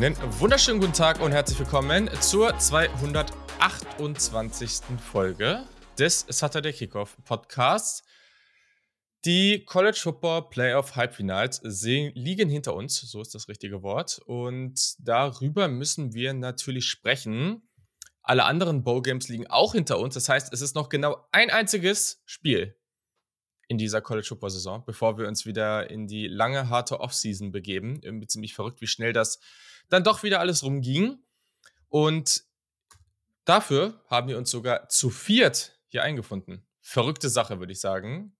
Einen wunderschönen guten Tag und herzlich willkommen zur 228. Folge des Saturday Kickoff Podcasts. Die College Football Playoff Halbfinals liegen hinter uns, so ist das richtige Wort. Und darüber müssen wir natürlich sprechen. Alle anderen Bowl Games liegen auch hinter uns. Das heißt, es ist noch genau ein einziges Spiel in dieser College Football Saison, bevor wir uns wieder in die lange, harte Offseason begeben. Irgendwie ziemlich verrückt, wie schnell das dann doch wieder alles rumging. Und dafür haben wir uns sogar zu viert hier eingefunden. Verrückte Sache, würde ich sagen.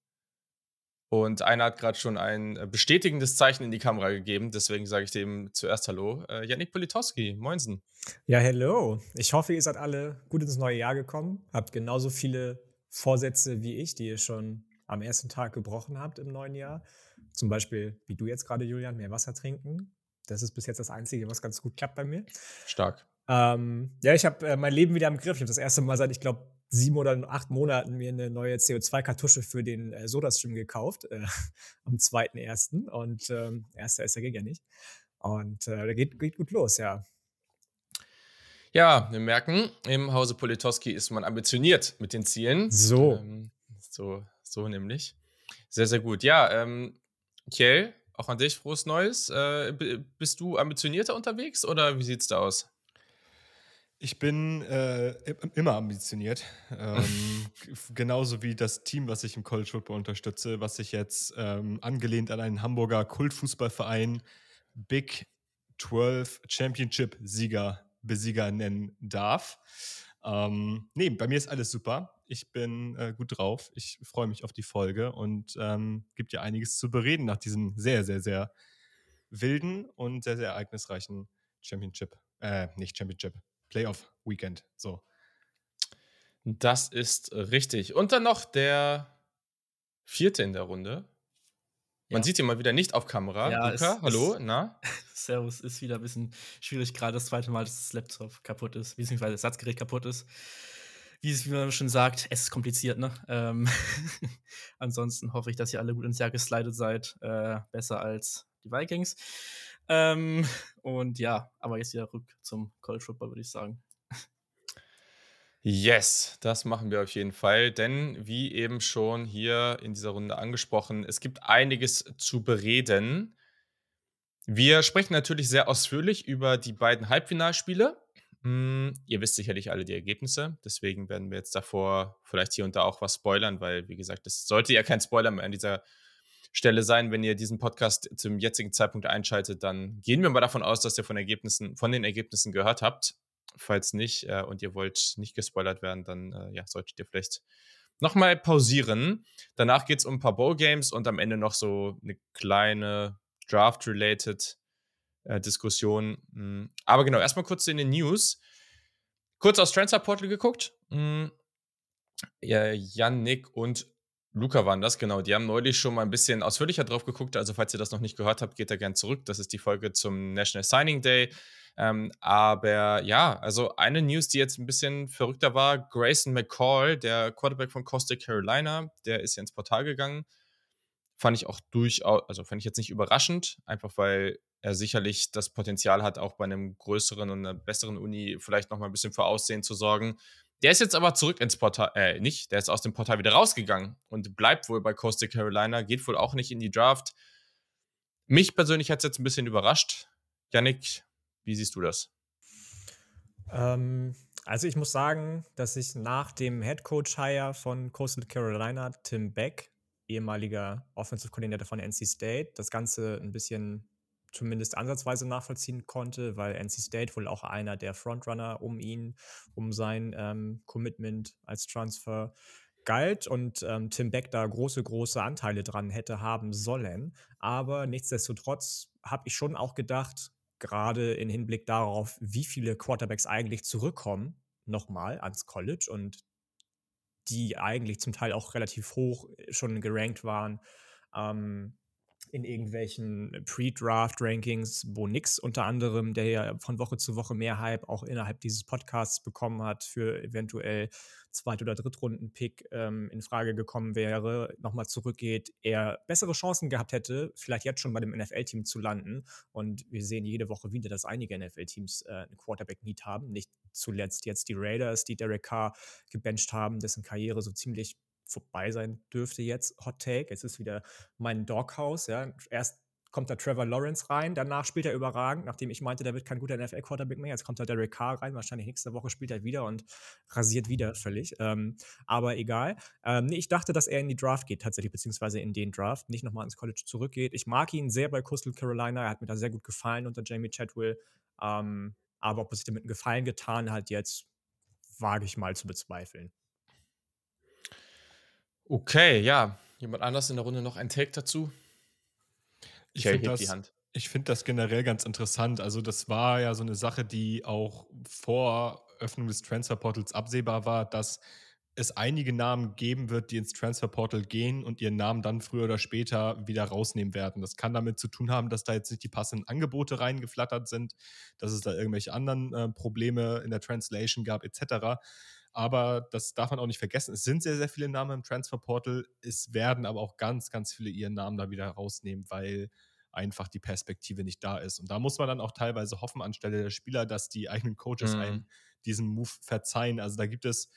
Und einer hat gerade schon ein äh, bestätigendes Zeichen in die Kamera gegeben, deswegen sage ich dem zuerst Hallo. Äh, Janik Politowski, moinsen. Ja, hello. Ich hoffe, ihr seid alle gut ins neue Jahr gekommen, habt genauso viele Vorsätze wie ich, die ihr schon am ersten Tag gebrochen habt im neuen Jahr. Zum Beispiel, wie du jetzt gerade, Julian, mehr Wasser trinken. Das ist bis jetzt das Einzige, was ganz gut klappt bei mir. Stark. Ähm, ja, ich habe äh, mein Leben wieder im Griff. Ich habe das erste Mal seit, ich glaube, sieben oder acht Monaten mir eine neue CO2-Kartusche für den äh, Sodastream gekauft, äh, am 2.1. Und ähm, erster ist ging ja nicht. Und äh, da geht, geht gut los, ja. Ja, wir merken, im Hause Politoski ist man ambitioniert mit den Zielen. So. Ähm, so, so nämlich. Sehr, sehr gut. Ja, ähm, Kjell, auch an dich frohes Neues. Äh, bist du ambitionierter unterwegs oder wie sieht's da aus? Ich bin äh, immer ambitioniert. Ähm, genauso wie das Team, was ich im College Football unterstütze, was ich jetzt ähm, angelehnt an einen Hamburger Kultfußballverein Big 12 Championship-Sieger, Besieger nennen darf. Ähm, nee, bei mir ist alles super. Ich bin äh, gut drauf. Ich freue mich auf die Folge und ähm, gibt ja einiges zu bereden nach diesem sehr, sehr, sehr wilden und sehr, sehr ereignisreichen Championship. Äh, nicht Championship, Playoff-Weekend. So. Das ist richtig. Und dann noch der vierte in der Runde. Man ja. sieht ihn mal wieder nicht auf Kamera. Ja, Luca, es, hallo, es, na? Servus, ist wieder ein bisschen schwierig, gerade das zweite Mal, dass das Laptop kaputt ist, beziehungsweise das Satzgerät kaputt ist wie, man schon sagt, es ist kompliziert, ne? Ähm, ansonsten hoffe ich, dass ihr alle gut ins Jahr geslidet seid. Äh, besser als die Vikings. Ähm, und ja, aber jetzt wieder rück zum College Football, würde ich sagen. Yes, das machen wir auf jeden Fall, denn wie eben schon hier in dieser Runde angesprochen, es gibt einiges zu bereden. Wir sprechen natürlich sehr ausführlich über die beiden Halbfinalspiele, hm, ihr wisst sicherlich alle die Ergebnisse, deswegen werden wir jetzt davor vielleicht hier und da auch was spoilern, weil, wie gesagt, das sollte ja kein Spoiler mehr an dieser Stelle sein. Wenn ihr diesen Podcast zum jetzigen Zeitpunkt einschaltet, dann gehen wir mal davon aus, dass ihr von, Ergebnissen, von den Ergebnissen gehört habt. Falls nicht äh, und ihr wollt nicht gespoilert werden, dann äh, ja, solltet ihr vielleicht nochmal pausieren. Danach geht es um ein paar Bowl-Games und am Ende noch so eine kleine Draft-related äh, Diskussion. Hm, aber genau, erstmal kurz in den News. Kurz aus Transfer Portal geguckt. Ja, Jan, Nick und Luca waren das, genau. Die haben neulich schon mal ein bisschen ausführlicher drauf geguckt. Also, falls ihr das noch nicht gehört habt, geht da gern zurück. Das ist die Folge zum National Signing Day. Ähm, aber ja, also eine News, die jetzt ein bisschen verrückter war: Grayson McCall, der Quarterback von Costa Carolina, der ist ja ins Portal gegangen. Fand ich auch durchaus, also fand ich jetzt nicht überraschend, einfach weil er sicherlich das Potenzial hat, auch bei einem größeren und einer besseren Uni vielleicht noch mal ein bisschen für Aussehen zu sorgen. Der ist jetzt aber zurück ins Portal, äh, nicht, der ist aus dem Portal wieder rausgegangen und bleibt wohl bei Coastal Carolina, geht wohl auch nicht in die Draft. Mich persönlich hat es jetzt ein bisschen überrascht. Yannick, wie siehst du das? Ähm, also ich muss sagen, dass ich nach dem Head Coach Hire von Coastal Carolina, Tim Beck, ehemaliger Offensive Coordinator von NC State, das Ganze ein bisschen zumindest ansatzweise nachvollziehen konnte, weil NC State wohl auch einer der Frontrunner um ihn, um sein ähm, Commitment als Transfer galt und ähm, Tim Beck da große, große Anteile dran hätte haben sollen. Aber nichtsdestotrotz habe ich schon auch gedacht, gerade im Hinblick darauf, wie viele Quarterbacks eigentlich zurückkommen, nochmal ans College und die eigentlich zum Teil auch relativ hoch schon gerankt waren, ähm, in irgendwelchen Pre-Draft-Rankings, Bo Nix unter anderem, der ja von Woche zu Woche mehr Hype auch innerhalb dieses Podcasts bekommen hat für eventuell Zweit- oder Drittrunden-Pick ähm, in Frage gekommen wäre, nochmal zurückgeht, er bessere Chancen gehabt hätte, vielleicht jetzt schon bei dem NFL-Team zu landen. Und wir sehen jede Woche wieder, dass einige NFL-Teams äh, einen Quarterback-Need haben. Nicht zuletzt jetzt die Raiders, die Derek Carr gebencht haben, dessen Karriere so ziemlich vorbei sein dürfte jetzt. Hot Take. Jetzt ist wieder mein Doghouse. Ja. Erst kommt da Trevor Lawrence rein, danach spielt er überragend, nachdem ich meinte, der wird kein guter NFL-Quarterback mehr. Jetzt kommt da Derek Carr rein, wahrscheinlich nächste Woche spielt er wieder und rasiert wieder völlig. Ähm, aber egal. Ähm, nee, ich dachte, dass er in die Draft geht, tatsächlich, beziehungsweise in den Draft, nicht nochmal ins College zurückgeht. Ich mag ihn sehr bei Coastal Carolina, er hat mir da sehr gut gefallen unter Jamie Chadwell. Ähm, aber ob er sich damit einen Gefallen getan hat, jetzt wage ich mal zu bezweifeln. Okay, ja. Jemand anders in der Runde noch ein Take dazu? Ich finde das, find das generell ganz interessant. Also, das war ja so eine Sache, die auch vor Öffnung des Transferportals absehbar war, dass es einige Namen geben wird, die ins Transferportal gehen und ihren Namen dann früher oder später wieder rausnehmen werden. Das kann damit zu tun haben, dass da jetzt nicht die passenden Angebote reingeflattert sind, dass es da irgendwelche anderen äh, Probleme in der Translation gab, etc. Aber das darf man auch nicht vergessen. Es sind sehr, sehr viele Namen im Transferportal. Es werden aber auch ganz, ganz viele ihren Namen da wieder rausnehmen, weil einfach die Perspektive nicht da ist. Und da muss man dann auch teilweise hoffen, anstelle der Spieler, dass die eigenen Coaches mhm. einen diesen Move verzeihen. Also da gibt es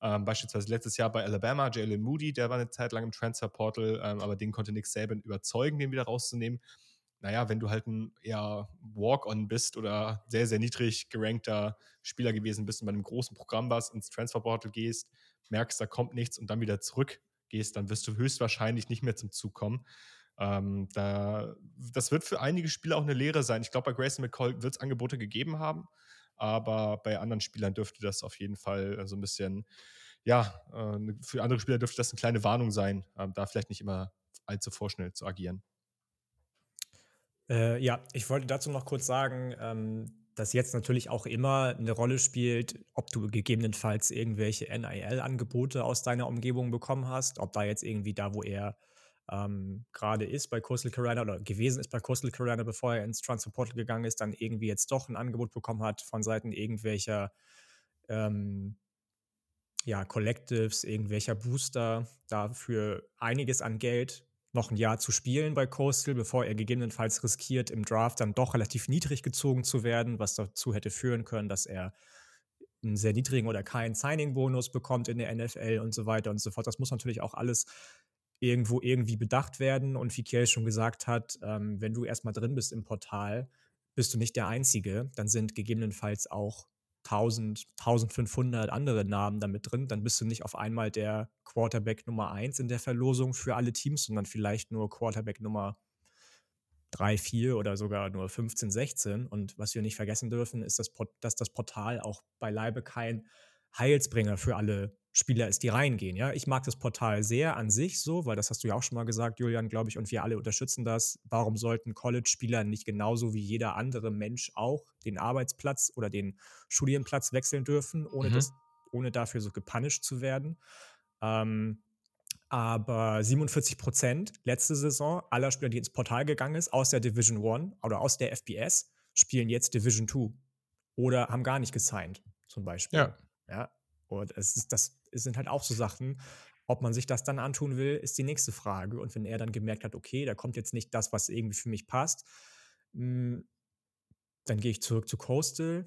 ähm, beispielsweise letztes Jahr bei Alabama Jalen Moody, der war eine Zeit lang im Transferportal, ähm, aber den konnte Nick Saban überzeugen, den wieder rauszunehmen. Naja, wenn du halt ein eher Walk-on bist oder sehr, sehr niedrig gerankter Spieler gewesen bist und bei einem großen Programm warst, ins Transferportal gehst, merkst, da kommt nichts und dann wieder zurückgehst, dann wirst du höchstwahrscheinlich nicht mehr zum Zug kommen. Ähm, da, das wird für einige Spieler auch eine Lehre sein. Ich glaube, bei Grayson McCall wird es Angebote gegeben haben, aber bei anderen Spielern dürfte das auf jeden Fall so ein bisschen, ja, äh, für andere Spieler dürfte das eine kleine Warnung sein, äh, da vielleicht nicht immer allzu vorschnell zu agieren. Äh, ja, ich wollte dazu noch kurz sagen, ähm, dass jetzt natürlich auch immer eine Rolle spielt, ob du gegebenenfalls irgendwelche NIL-Angebote aus deiner Umgebung bekommen hast, ob da jetzt irgendwie da, wo er ähm, gerade ist bei Coastal Carolina oder gewesen ist bei Coastal Carolina, bevor er ins Transfer Portal gegangen ist, dann irgendwie jetzt doch ein Angebot bekommen hat von Seiten irgendwelcher ähm, ja, Collectives, irgendwelcher Booster, dafür einiges an Geld noch ein Jahr zu spielen bei Coastal, bevor er gegebenenfalls riskiert, im Draft dann doch relativ niedrig gezogen zu werden, was dazu hätte führen können, dass er einen sehr niedrigen oder keinen Signing-Bonus bekommt in der NFL und so weiter und so fort. Das muss natürlich auch alles irgendwo irgendwie bedacht werden. Und wie Kiel schon gesagt hat, ähm, wenn du erstmal drin bist im Portal, bist du nicht der Einzige. Dann sind gegebenenfalls auch 1000, 1500 andere Namen damit drin. Dann bist du nicht auf einmal der Quarterback Nummer 1 in der Verlosung für alle Teams, sondern vielleicht nur Quarterback Nummer 3, 4 oder sogar nur 15, 16. Und was wir nicht vergessen dürfen, ist, dass, das Portal auch beileibe kein Heilsbringer für alle Spieler ist, die reingehen. Ja, ich mag das Portal sehr an sich so, weil das hast du ja auch schon mal gesagt, Julian, glaube ich, und wir alle unterstützen das. Warum sollten College-Spieler nicht genauso wie jeder andere Mensch auch den Arbeitsplatz oder den Studienplatz wechseln dürfen, ohne, mhm. das, ohne dafür so gepunished zu werden? Ähm, aber 47 Prozent letzte Saison aller Spieler, die ins Portal gegangen ist, aus der Division One oder aus der FBS, spielen jetzt Division 2 oder haben gar nicht gesigned, zum Beispiel. Ja. ja und es ist, das sind halt auch so Sachen. Ob man sich das dann antun will, ist die nächste Frage. Und wenn er dann gemerkt hat, okay, da kommt jetzt nicht das, was irgendwie für mich passt, hm, dann gehe ich zurück zu Coastal.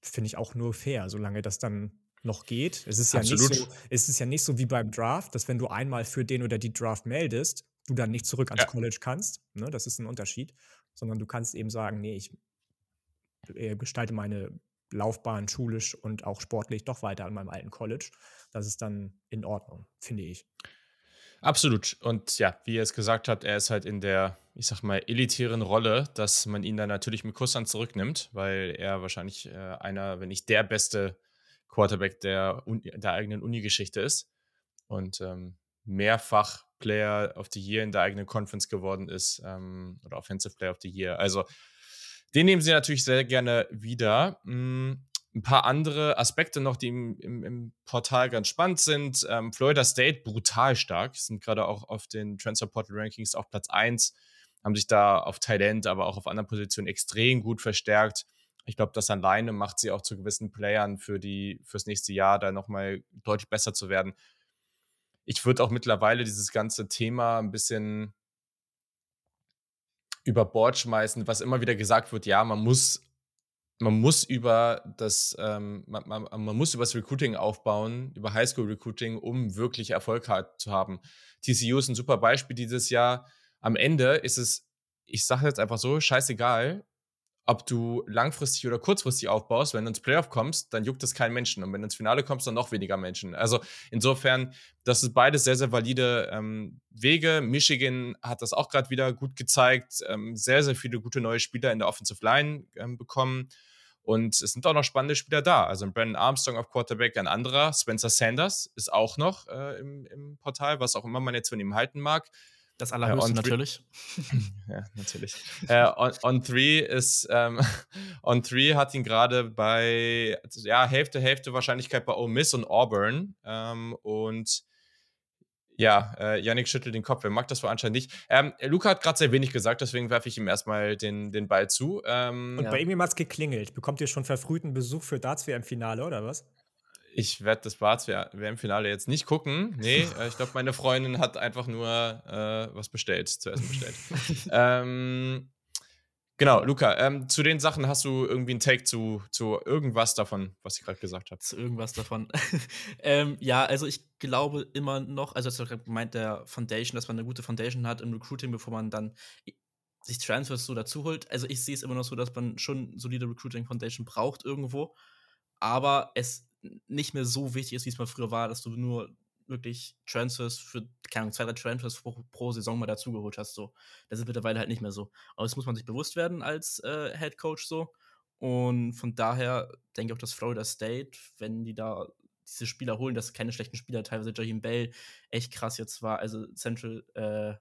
Finde ich auch nur fair, solange das dann noch geht. Es ist, ja nicht so, es ist ja nicht so wie beim Draft, dass wenn du einmal für den oder die Draft meldest, du dann nicht zurück ans ja. College kannst. Ne? Das ist ein Unterschied. Sondern du kannst eben sagen, nee, ich äh, gestalte meine Laufbahn schulisch und auch sportlich doch weiter an meinem alten College. Das ist dann in Ordnung, finde ich. Absolut. Und ja, wie er es gesagt hat, er ist halt in der, ich sag mal, elitären Rolle, dass man ihn dann natürlich mit Kusshand zurücknimmt, weil er wahrscheinlich äh, einer, wenn nicht der beste Quarterback der, der eigenen Uni-Geschichte ist und ähm, mehrfach Player of the Year in der eigenen Conference geworden ist ähm, oder Offensive Player of the Year. Also den nehmen sie natürlich sehr gerne wieder. Hm, ein paar andere Aspekte noch, die im, im, im Portal ganz spannend sind. Ähm, Florida State brutal stark, sind gerade auch auf den Transfer Portal Rankings auf Platz 1, haben sich da auf Talent, aber auch auf anderen Positionen extrem gut verstärkt. Ich glaube, das alleine macht sie auch zu gewissen Playern für die fürs nächste Jahr da nochmal deutlich besser zu werden. Ich würde auch mittlerweile dieses ganze Thema ein bisschen über Bord schmeißen, was immer wieder gesagt wird, ja, man muss man muss über das, ähm, man, man, man, muss über das Recruiting aufbauen, über Highschool Recruiting, um wirklich Erfolg zu haben. TCU ist ein super Beispiel dieses Jahr. Am Ende ist es, ich sage jetzt einfach so, scheißegal, ob du langfristig oder kurzfristig aufbaust, wenn du ins Playoff kommst, dann juckt es keinen Menschen. Und wenn du ins Finale kommst, dann noch weniger Menschen. Also insofern, das ist beides sehr, sehr valide ähm, Wege. Michigan hat das auch gerade wieder gut gezeigt. Ähm, sehr, sehr viele gute neue Spieler in der Offensive Line ähm, bekommen. Und es sind auch noch spannende Spieler da. Also Brandon Armstrong auf Quarterback, ein anderer. Spencer Sanders ist auch noch äh, im, im Portal, was auch immer man jetzt von ihm halten mag. Das allerhöchste äh, natürlich. ja, natürlich. äh, on, on Three ist, ähm, On Three hat ihn gerade bei, ja, Hälfte, Hälfte Wahrscheinlichkeit bei Ole Miss und Auburn. Ähm, und ja, äh, Yannick schüttelt den Kopf. Wer mag das wohl anscheinend nicht? Ähm, Luca hat gerade sehr wenig gesagt, deswegen werfe ich ihm erstmal den, den Ball zu. Ähm, und bei ihm hat es geklingelt. Bekommt ihr schon verfrühten Besuch für Darts im Finale oder was? Ich werde das Barts WM-Finale jetzt nicht gucken. Nee, äh, ich glaube, meine Freundin hat einfach nur äh, was bestellt, zu essen bestellt. ähm, genau, Luca, ähm, zu den Sachen hast du irgendwie einen Take zu, zu irgendwas davon, was ich gerade gesagt habe? Zu irgendwas davon. ähm, ja, also ich glaube immer noch, also du gerade gemeint, der Foundation, dass man eine gute Foundation hat im Recruiting, bevor man dann sich Transfers so dazu holt. Also ich sehe es immer noch so, dass man schon solide Recruiting Foundation braucht irgendwo. Aber es nicht mehr so wichtig ist, wie es mal früher war, dass du nur wirklich Transfers für, keine Ahnung, zwei, drei Transfers pro, pro Saison mal dazugeholt hast. So. Das ist mittlerweile halt nicht mehr so. Aber das muss man sich bewusst werden als äh, Head Coach so. Und von daher denke ich auch, dass Florida State, wenn die da diese Spieler holen, das keine schlechten Spieler, teilweise Jaheim Bell echt krass jetzt war. Also Central äh,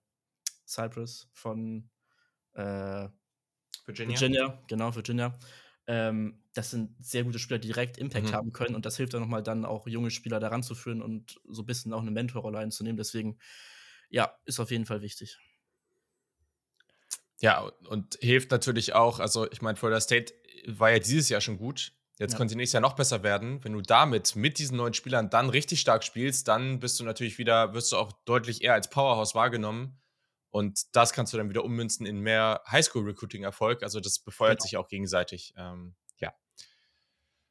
Cyprus von äh, Virginia. Virginia, genau, Virginia ähm, das sind sehr gute Spieler, die direkt Impact mhm. haben können und das hilft dann nochmal dann auch junge Spieler daran zu führen und so ein bisschen auch eine Mentorrolle einzunehmen. Deswegen, ja, ist auf jeden Fall wichtig. Ja, und hilft natürlich auch, also ich meine, Florida State war ja dieses Jahr schon gut. Jetzt ja. könnte nächstes Jahr noch besser werden. Wenn du damit mit diesen neuen Spielern dann richtig stark spielst, dann bist du natürlich wieder, wirst du auch deutlich eher als Powerhouse wahrgenommen. Und das kannst du dann wieder ummünzen in mehr Highschool-Recruiting-Erfolg. Also das befeuert genau. sich auch gegenseitig. Ähm, ja.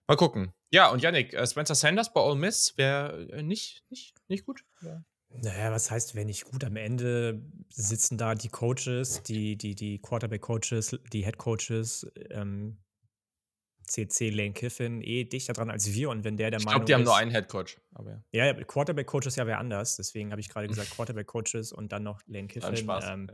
Mal gucken. Ja, und Yannick, äh, Spencer Sanders bei Ole Miss wäre äh, nicht, nicht, nicht gut. Ja. Naja, was heißt, wäre nicht gut? Am Ende sitzen da die Coaches, die, die, die Quarterback-Coaches, die Head-Coaches, ähm, CC Lane Kiffin eh dichter dran als wir und wenn der der ich Meinung glaube, die haben nur einen Head Coach. Aber ja, ja Quarterback Coaches ja wer anders. Deswegen habe ich gerade gesagt Quarterback Coaches und dann noch Lane Kiffin. Spaß, ähm,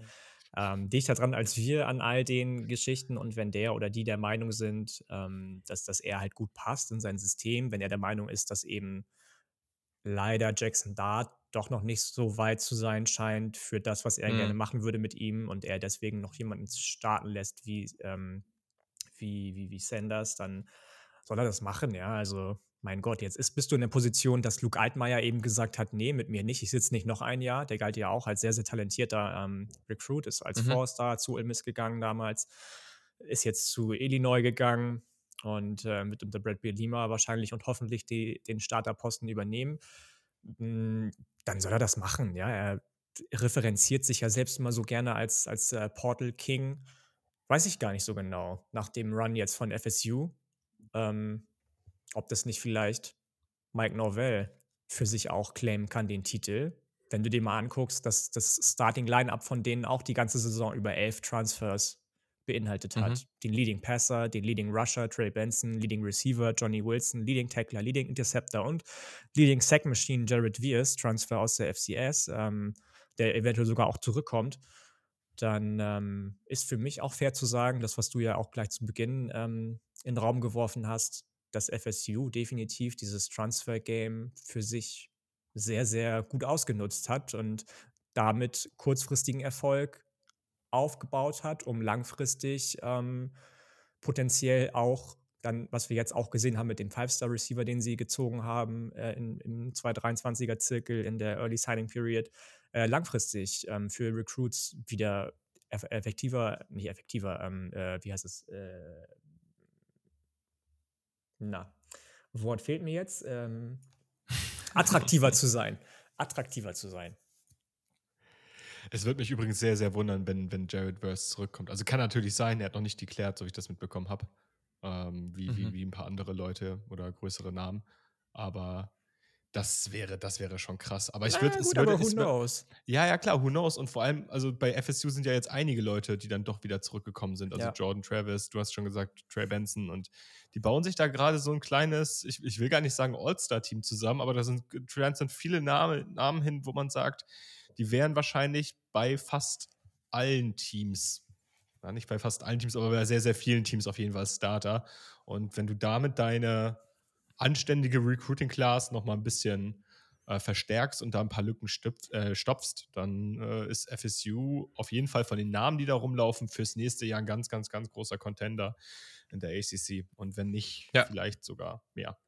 ähm, dichter dran als wir an all den Geschichten und wenn der oder die der Meinung sind, ähm, dass das er halt gut passt in sein System, wenn er der Meinung ist, dass eben leider Jackson Dart doch noch nicht so weit zu sein scheint für das, was er mhm. gerne machen würde mit ihm und er deswegen noch jemanden starten lässt wie ähm, wie, wie, wie Sanders, dann soll er das machen, ja. Also, mein Gott, jetzt ist, bist du in der Position, dass Luke Altmaier eben gesagt hat, nee, mit mir nicht, ich sitze nicht noch ein Jahr. Der galt ja auch als sehr, sehr talentierter ähm, Recruit, ist als mhm. Four-Star zu Ole Miss gegangen damals, ist jetzt zu Illinois gegangen und äh, mit unter Brad Lima wahrscheinlich und hoffentlich die, den Starterposten übernehmen. Hm, dann soll er das machen, ja. Er referenziert sich ja selbst immer so gerne als, als äh, Portal King Weiß ich gar nicht so genau, nach dem Run jetzt von FSU, ähm, ob das nicht vielleicht Mike Norvell für sich auch claimen kann, den Titel. Wenn du dir mal anguckst, dass das Starting Line-Up von denen auch die ganze Saison über elf Transfers beinhaltet hat. Mhm. Den Leading Passer, den Leading Rusher, Trey Benson, Leading Receiver, Johnny Wilson, Leading Tackler, Leading Interceptor und Leading Sack Machine, Jared Viers, Transfer aus der FCS, ähm, der eventuell sogar auch zurückkommt dann ähm, ist für mich auch fair zu sagen, das, was du ja auch gleich zu Beginn ähm, in den Raum geworfen hast, dass FSU definitiv dieses Transfer-Game für sich sehr, sehr gut ausgenutzt hat und damit kurzfristigen Erfolg aufgebaut hat, um langfristig ähm, potenziell auch dann, was wir jetzt auch gesehen haben mit dem Five-Star-Receiver, den sie gezogen haben äh, in, im 223er-Zirkel in der Early Signing Period, äh, langfristig ähm, für Recruits wieder eff effektiver, nicht effektiver, ähm, äh, wie heißt es? Äh, na, Wort fehlt mir jetzt. Ähm, attraktiver zu sein. Attraktiver zu sein. Es wird mich übrigens sehr, sehr wundern, wenn, wenn Jared Verse zurückkommt. Also kann natürlich sein, er hat noch nicht geklärt, so wie ich das mitbekommen habe. Ähm, wie, mhm. wie, wie ein paar andere Leute oder größere Namen. Aber das wäre, das wäre schon krass. Aber ich würde. Ja, gut, aber who knows? Ja, ja, klar, who knows. Und vor allem, also bei FSU sind ja jetzt einige Leute, die dann doch wieder zurückgekommen sind. Also ja. Jordan Travis, du hast schon gesagt, Trey Benson. Und die bauen sich da gerade so ein kleines, ich, ich will gar nicht sagen All-Star-Team zusammen, aber da sind, sind viele Namen, Namen hin, wo man sagt, die wären wahrscheinlich bei fast allen Teams ja, nicht bei fast allen Teams, aber bei sehr, sehr vielen Teams auf jeden Fall Starter. Und wenn du damit deine anständige Recruiting-Class nochmal ein bisschen äh, verstärkst und da ein paar Lücken stopf, äh, stopfst, dann äh, ist FSU auf jeden Fall von den Namen, die da rumlaufen, fürs nächste Jahr ein ganz, ganz, ganz großer Contender in der ACC. Und wenn nicht, ja. vielleicht sogar mehr.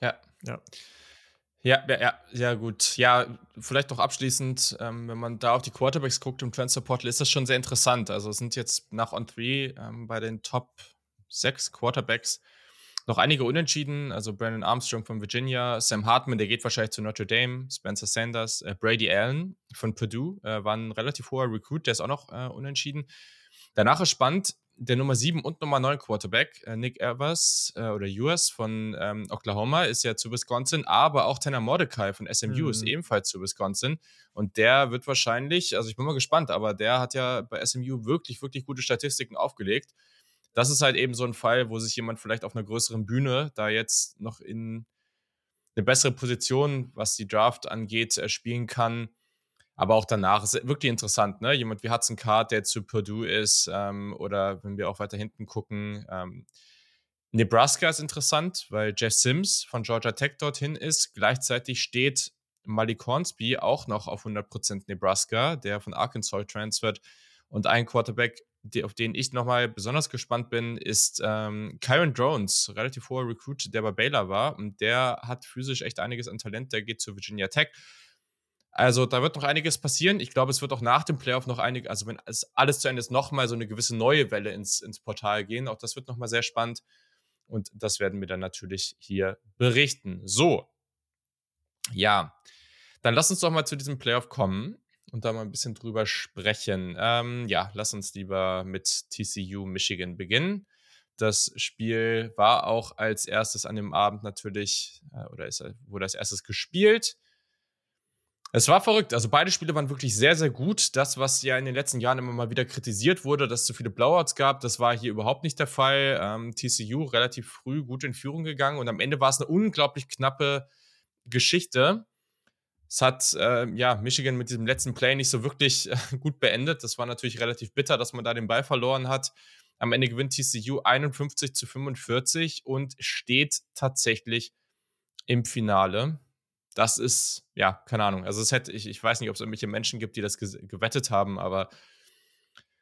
Ja. Ja. Ja, ja, ja, sehr gut. Ja, vielleicht noch abschließend, ähm, wenn man da auf die Quarterbacks guckt im Transfer Portal, ist das schon sehr interessant. Also es sind jetzt nach On 3 ähm, bei den Top 6 Quarterbacks noch einige Unentschieden. Also Brandon Armstrong von Virginia, Sam Hartman, der geht wahrscheinlich zu Notre Dame, Spencer Sanders, äh, Brady Allen von Purdue, äh, war ein relativ hoher Recruit, der ist auch noch äh, unentschieden. Danach ist spannend, der Nummer 7 und Nummer 9 Quarterback, äh, Nick Evers äh, oder Ewers von ähm, Oklahoma, ist ja zu Wisconsin, aber auch Tanner Mordecai von SMU mhm. ist ebenfalls zu Wisconsin. Und der wird wahrscheinlich, also ich bin mal gespannt, aber der hat ja bei SMU wirklich, wirklich gute Statistiken aufgelegt. Das ist halt eben so ein Fall, wo sich jemand vielleicht auf einer größeren Bühne da jetzt noch in eine bessere Position, was die Draft angeht, äh, spielen kann aber auch danach ist wirklich interessant, ne? Jemand wie Hudson Card, der zu Purdue ist, ähm, oder wenn wir auch weiter hinten gucken, ähm, Nebraska ist interessant, weil Jeff Sims von Georgia Tech dorthin ist. Gleichzeitig steht Malik Hornsby auch noch auf 100% Nebraska, der von Arkansas transfert. Und ein Quarterback, die, auf den ich nochmal besonders gespannt bin, ist ähm, Kyron Drones, relativ hoher Recruit, der bei Baylor war. Und der hat physisch echt einiges an Talent. Der geht zu Virginia Tech. Also da wird noch einiges passieren. Ich glaube, es wird auch nach dem Playoff noch einige, also wenn es alles zu Ende ist, nochmal so eine gewisse neue Welle ins, ins Portal gehen. Auch das wird nochmal sehr spannend. Und das werden wir dann natürlich hier berichten. So. Ja. Dann lass uns doch mal zu diesem Playoff kommen und da mal ein bisschen drüber sprechen. Ähm, ja, lass uns lieber mit TCU Michigan beginnen. Das Spiel war auch als erstes an dem Abend natürlich, äh, oder ist, wurde als erstes gespielt. Es war verrückt. Also beide Spiele waren wirklich sehr, sehr gut. Das, was ja in den letzten Jahren immer mal wieder kritisiert wurde, dass es zu viele Blowouts gab, das war hier überhaupt nicht der Fall. Ähm, TCU relativ früh gut in Führung gegangen und am Ende war es eine unglaublich knappe Geschichte. Es hat äh, ja Michigan mit diesem letzten Play nicht so wirklich äh, gut beendet. Das war natürlich relativ bitter, dass man da den Ball verloren hat. Am Ende gewinnt TCU 51 zu 45 und steht tatsächlich im Finale das ist, ja, keine Ahnung. Also es hätte, ich, ich weiß nicht, ob es irgendwelche Menschen gibt, die das gewettet haben, aber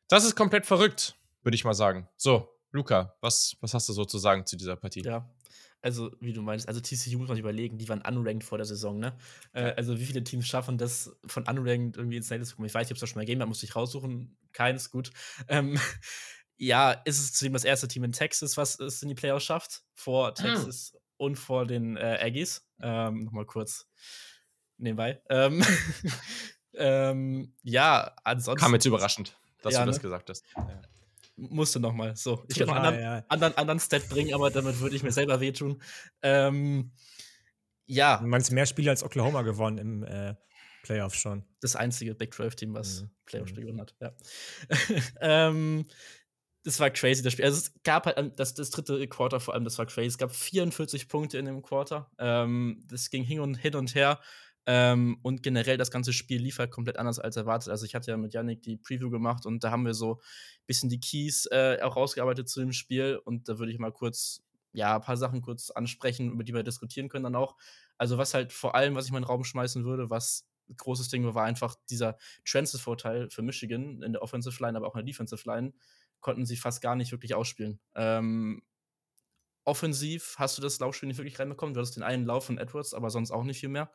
das ist komplett verrückt, würde ich mal sagen. So, Luca, was, was hast du so zu sagen zu dieser Partie? Ja, also wie du meinst, also TCU muss man überlegen, die waren unranked vor der Saison, ne? Äh, also wie viele Teams schaffen das von unranked irgendwie ins Native zu kommen? Ich weiß nicht, ob es da schon mal gegeben hat, muss ich raussuchen. Keins, gut. Ähm, ja, ist es zudem das erste Team in Texas, was es in die Playoffs schafft, vor hm. Texas und vor den äh, Aggies. Ähm, Nochmal kurz nebenbei. Ähm, ähm, ja, ansonsten. Kam jetzt überraschend, dass ja, du das ne? gesagt hast. Ja. Musste nochmal. So, ich würde einen anderen, ja. anderen, anderen Stat bringen, aber damit würde ich mir selber wehtun. Ähm, ja. Du meinst mehr Spiele als Oklahoma gewonnen im äh, Playoff schon. Das einzige Big 12-Team, was mhm. Playoff-Spiel gewonnen hat, ja. ähm, das war crazy, das Spiel. Also es gab halt das, das dritte Quarter vor allem, das war crazy. Es gab 44 Punkte in dem Quarter. Ähm, das ging hin und, hin und her. Ähm, und generell das ganze Spiel lief halt komplett anders als erwartet. Also ich hatte ja mit Yannick die Preview gemacht und da haben wir so ein bisschen die Keys äh, auch rausgearbeitet zu dem Spiel. Und da würde ich mal kurz, ja, ein paar Sachen kurz ansprechen, über die wir diskutieren können dann auch. Also was halt vor allem, was ich mal in den Raum schmeißen würde, was großes Ding war, war einfach dieser Transfer-Vorteil für Michigan in der Offensive Line, aber auch in der Defensive Line konnten sie fast gar nicht wirklich ausspielen. Ähm, offensiv hast du das Laufspiel nicht wirklich reinbekommen. Du hattest den einen Lauf von Edwards, aber sonst auch nicht viel mehr.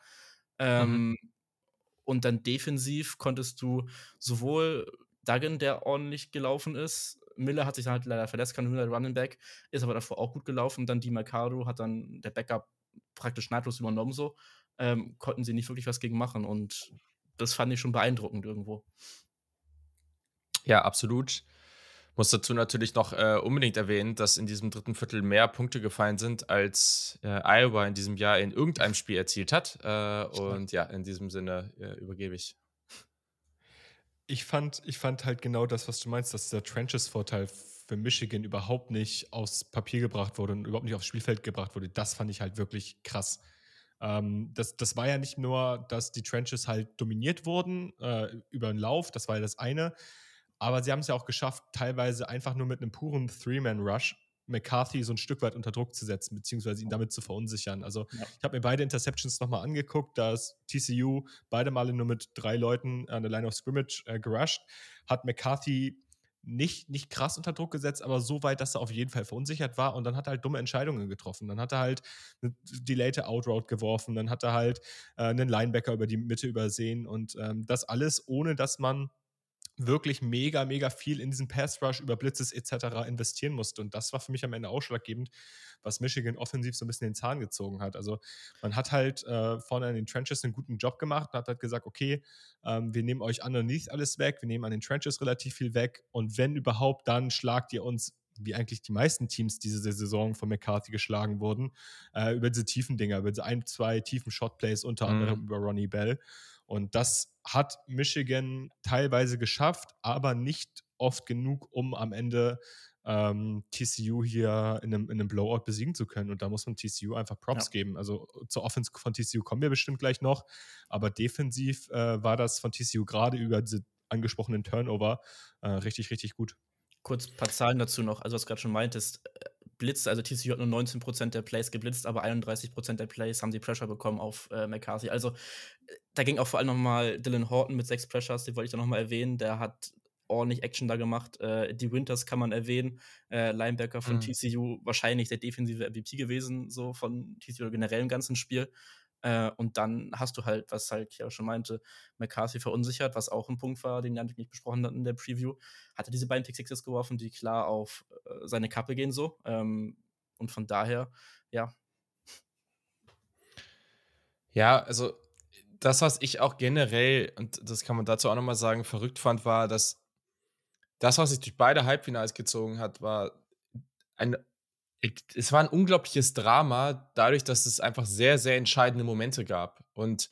Ähm, mhm. Und dann defensiv konntest du sowohl Duggan, der ordentlich gelaufen ist, Miller hat sich dann halt leider verletzt, kann Miller Running Back, ist aber davor auch gut gelaufen. Dann die Mercado hat dann der Backup praktisch nahtlos übernommen, so. Ähm, konnten sie nicht wirklich was gegen machen. Und das fand ich schon beeindruckend irgendwo. Ja, absolut. Muss dazu natürlich noch äh, unbedingt erwähnen, dass in diesem dritten Viertel mehr Punkte gefallen sind, als äh, Iowa in diesem Jahr in irgendeinem Spiel erzielt hat. Äh, und ja, in diesem Sinne äh, übergebe ich. Ich fand, ich fand halt genau das, was du meinst, dass der Trenches-Vorteil für Michigan überhaupt nicht aufs Papier gebracht wurde und überhaupt nicht aufs Spielfeld gebracht wurde. Das fand ich halt wirklich krass. Ähm, das, das war ja nicht nur, dass die Trenches halt dominiert wurden äh, über den Lauf, das war ja das eine, aber sie haben es ja auch geschafft, teilweise einfach nur mit einem puren Three-Man-Rush McCarthy so ein Stück weit unter Druck zu setzen, beziehungsweise ihn damit zu verunsichern. Also ja. ich habe mir beide Interceptions nochmal angeguckt, da ist TCU beide Male nur mit drei Leuten an der Line of Scrimmage äh, gerusht, hat McCarthy nicht, nicht krass unter Druck gesetzt, aber so weit, dass er auf jeden Fall verunsichert war und dann hat er halt dumme Entscheidungen getroffen. Dann hat er halt eine delayte Outroute geworfen, dann hat er halt äh, einen Linebacker über die Mitte übersehen und ähm, das alles, ohne dass man wirklich mega, mega viel in diesen Pass Rush über Blitzes etc. investieren musste. Und das war für mich am Ende ausschlaggebend, was Michigan offensiv so ein bisschen den Zahn gezogen hat. Also man hat halt äh, vorne in den Trenches einen guten Job gemacht und hat halt gesagt, okay, ähm, wir nehmen euch underneath alles weg, wir nehmen an den Trenches relativ viel weg und wenn überhaupt, dann schlagt ihr uns wie eigentlich die meisten Teams diese Saison von McCarthy geschlagen wurden, äh, über diese tiefen Dinger, über diese ein, zwei tiefen Shotplays, unter mhm. anderem über Ronnie Bell. Und das hat Michigan teilweise geschafft, aber nicht oft genug, um am Ende ähm, TCU hier in einem, in einem Blowout besiegen zu können. Und da muss man TCU einfach Props ja. geben. Also zur Offense von TCU kommen wir bestimmt gleich noch, aber defensiv äh, war das von TCU gerade über diese angesprochenen Turnover äh, richtig, richtig gut. Kurz ein paar Zahlen dazu noch. Also, was du gerade schon meintest, äh, Blitz, also TCU hat nur 19% der Plays geblitzt, aber 31% der Plays haben sie Pressure bekommen auf äh, McCarthy. Also äh, da ging auch vor allem nochmal Dylan Horton mit sechs Pressures, die wollte ich da nochmal erwähnen. Der hat ordentlich Action da gemacht. Äh, die Winters kann man erwähnen. Äh, Linebacker von mhm. TCU, wahrscheinlich der defensive MVP gewesen, so von TCU oder generell im ganzen Spiel. Äh, und dann hast du halt, was halt ja schon meinte, McCarthy verunsichert, was auch ein Punkt war, den Janik nicht besprochen hat in der Preview. Hat er diese beiden Pick Sixes geworfen, die klar auf äh, seine Kappe gehen so. Ähm, und von daher, ja. Ja, also das, was ich auch generell, und das kann man dazu auch nochmal sagen, verrückt fand, war, dass das, was sich durch beide Halbfinals gezogen hat, war ein es war ein unglaubliches Drama, dadurch, dass es einfach sehr, sehr entscheidende Momente gab. Und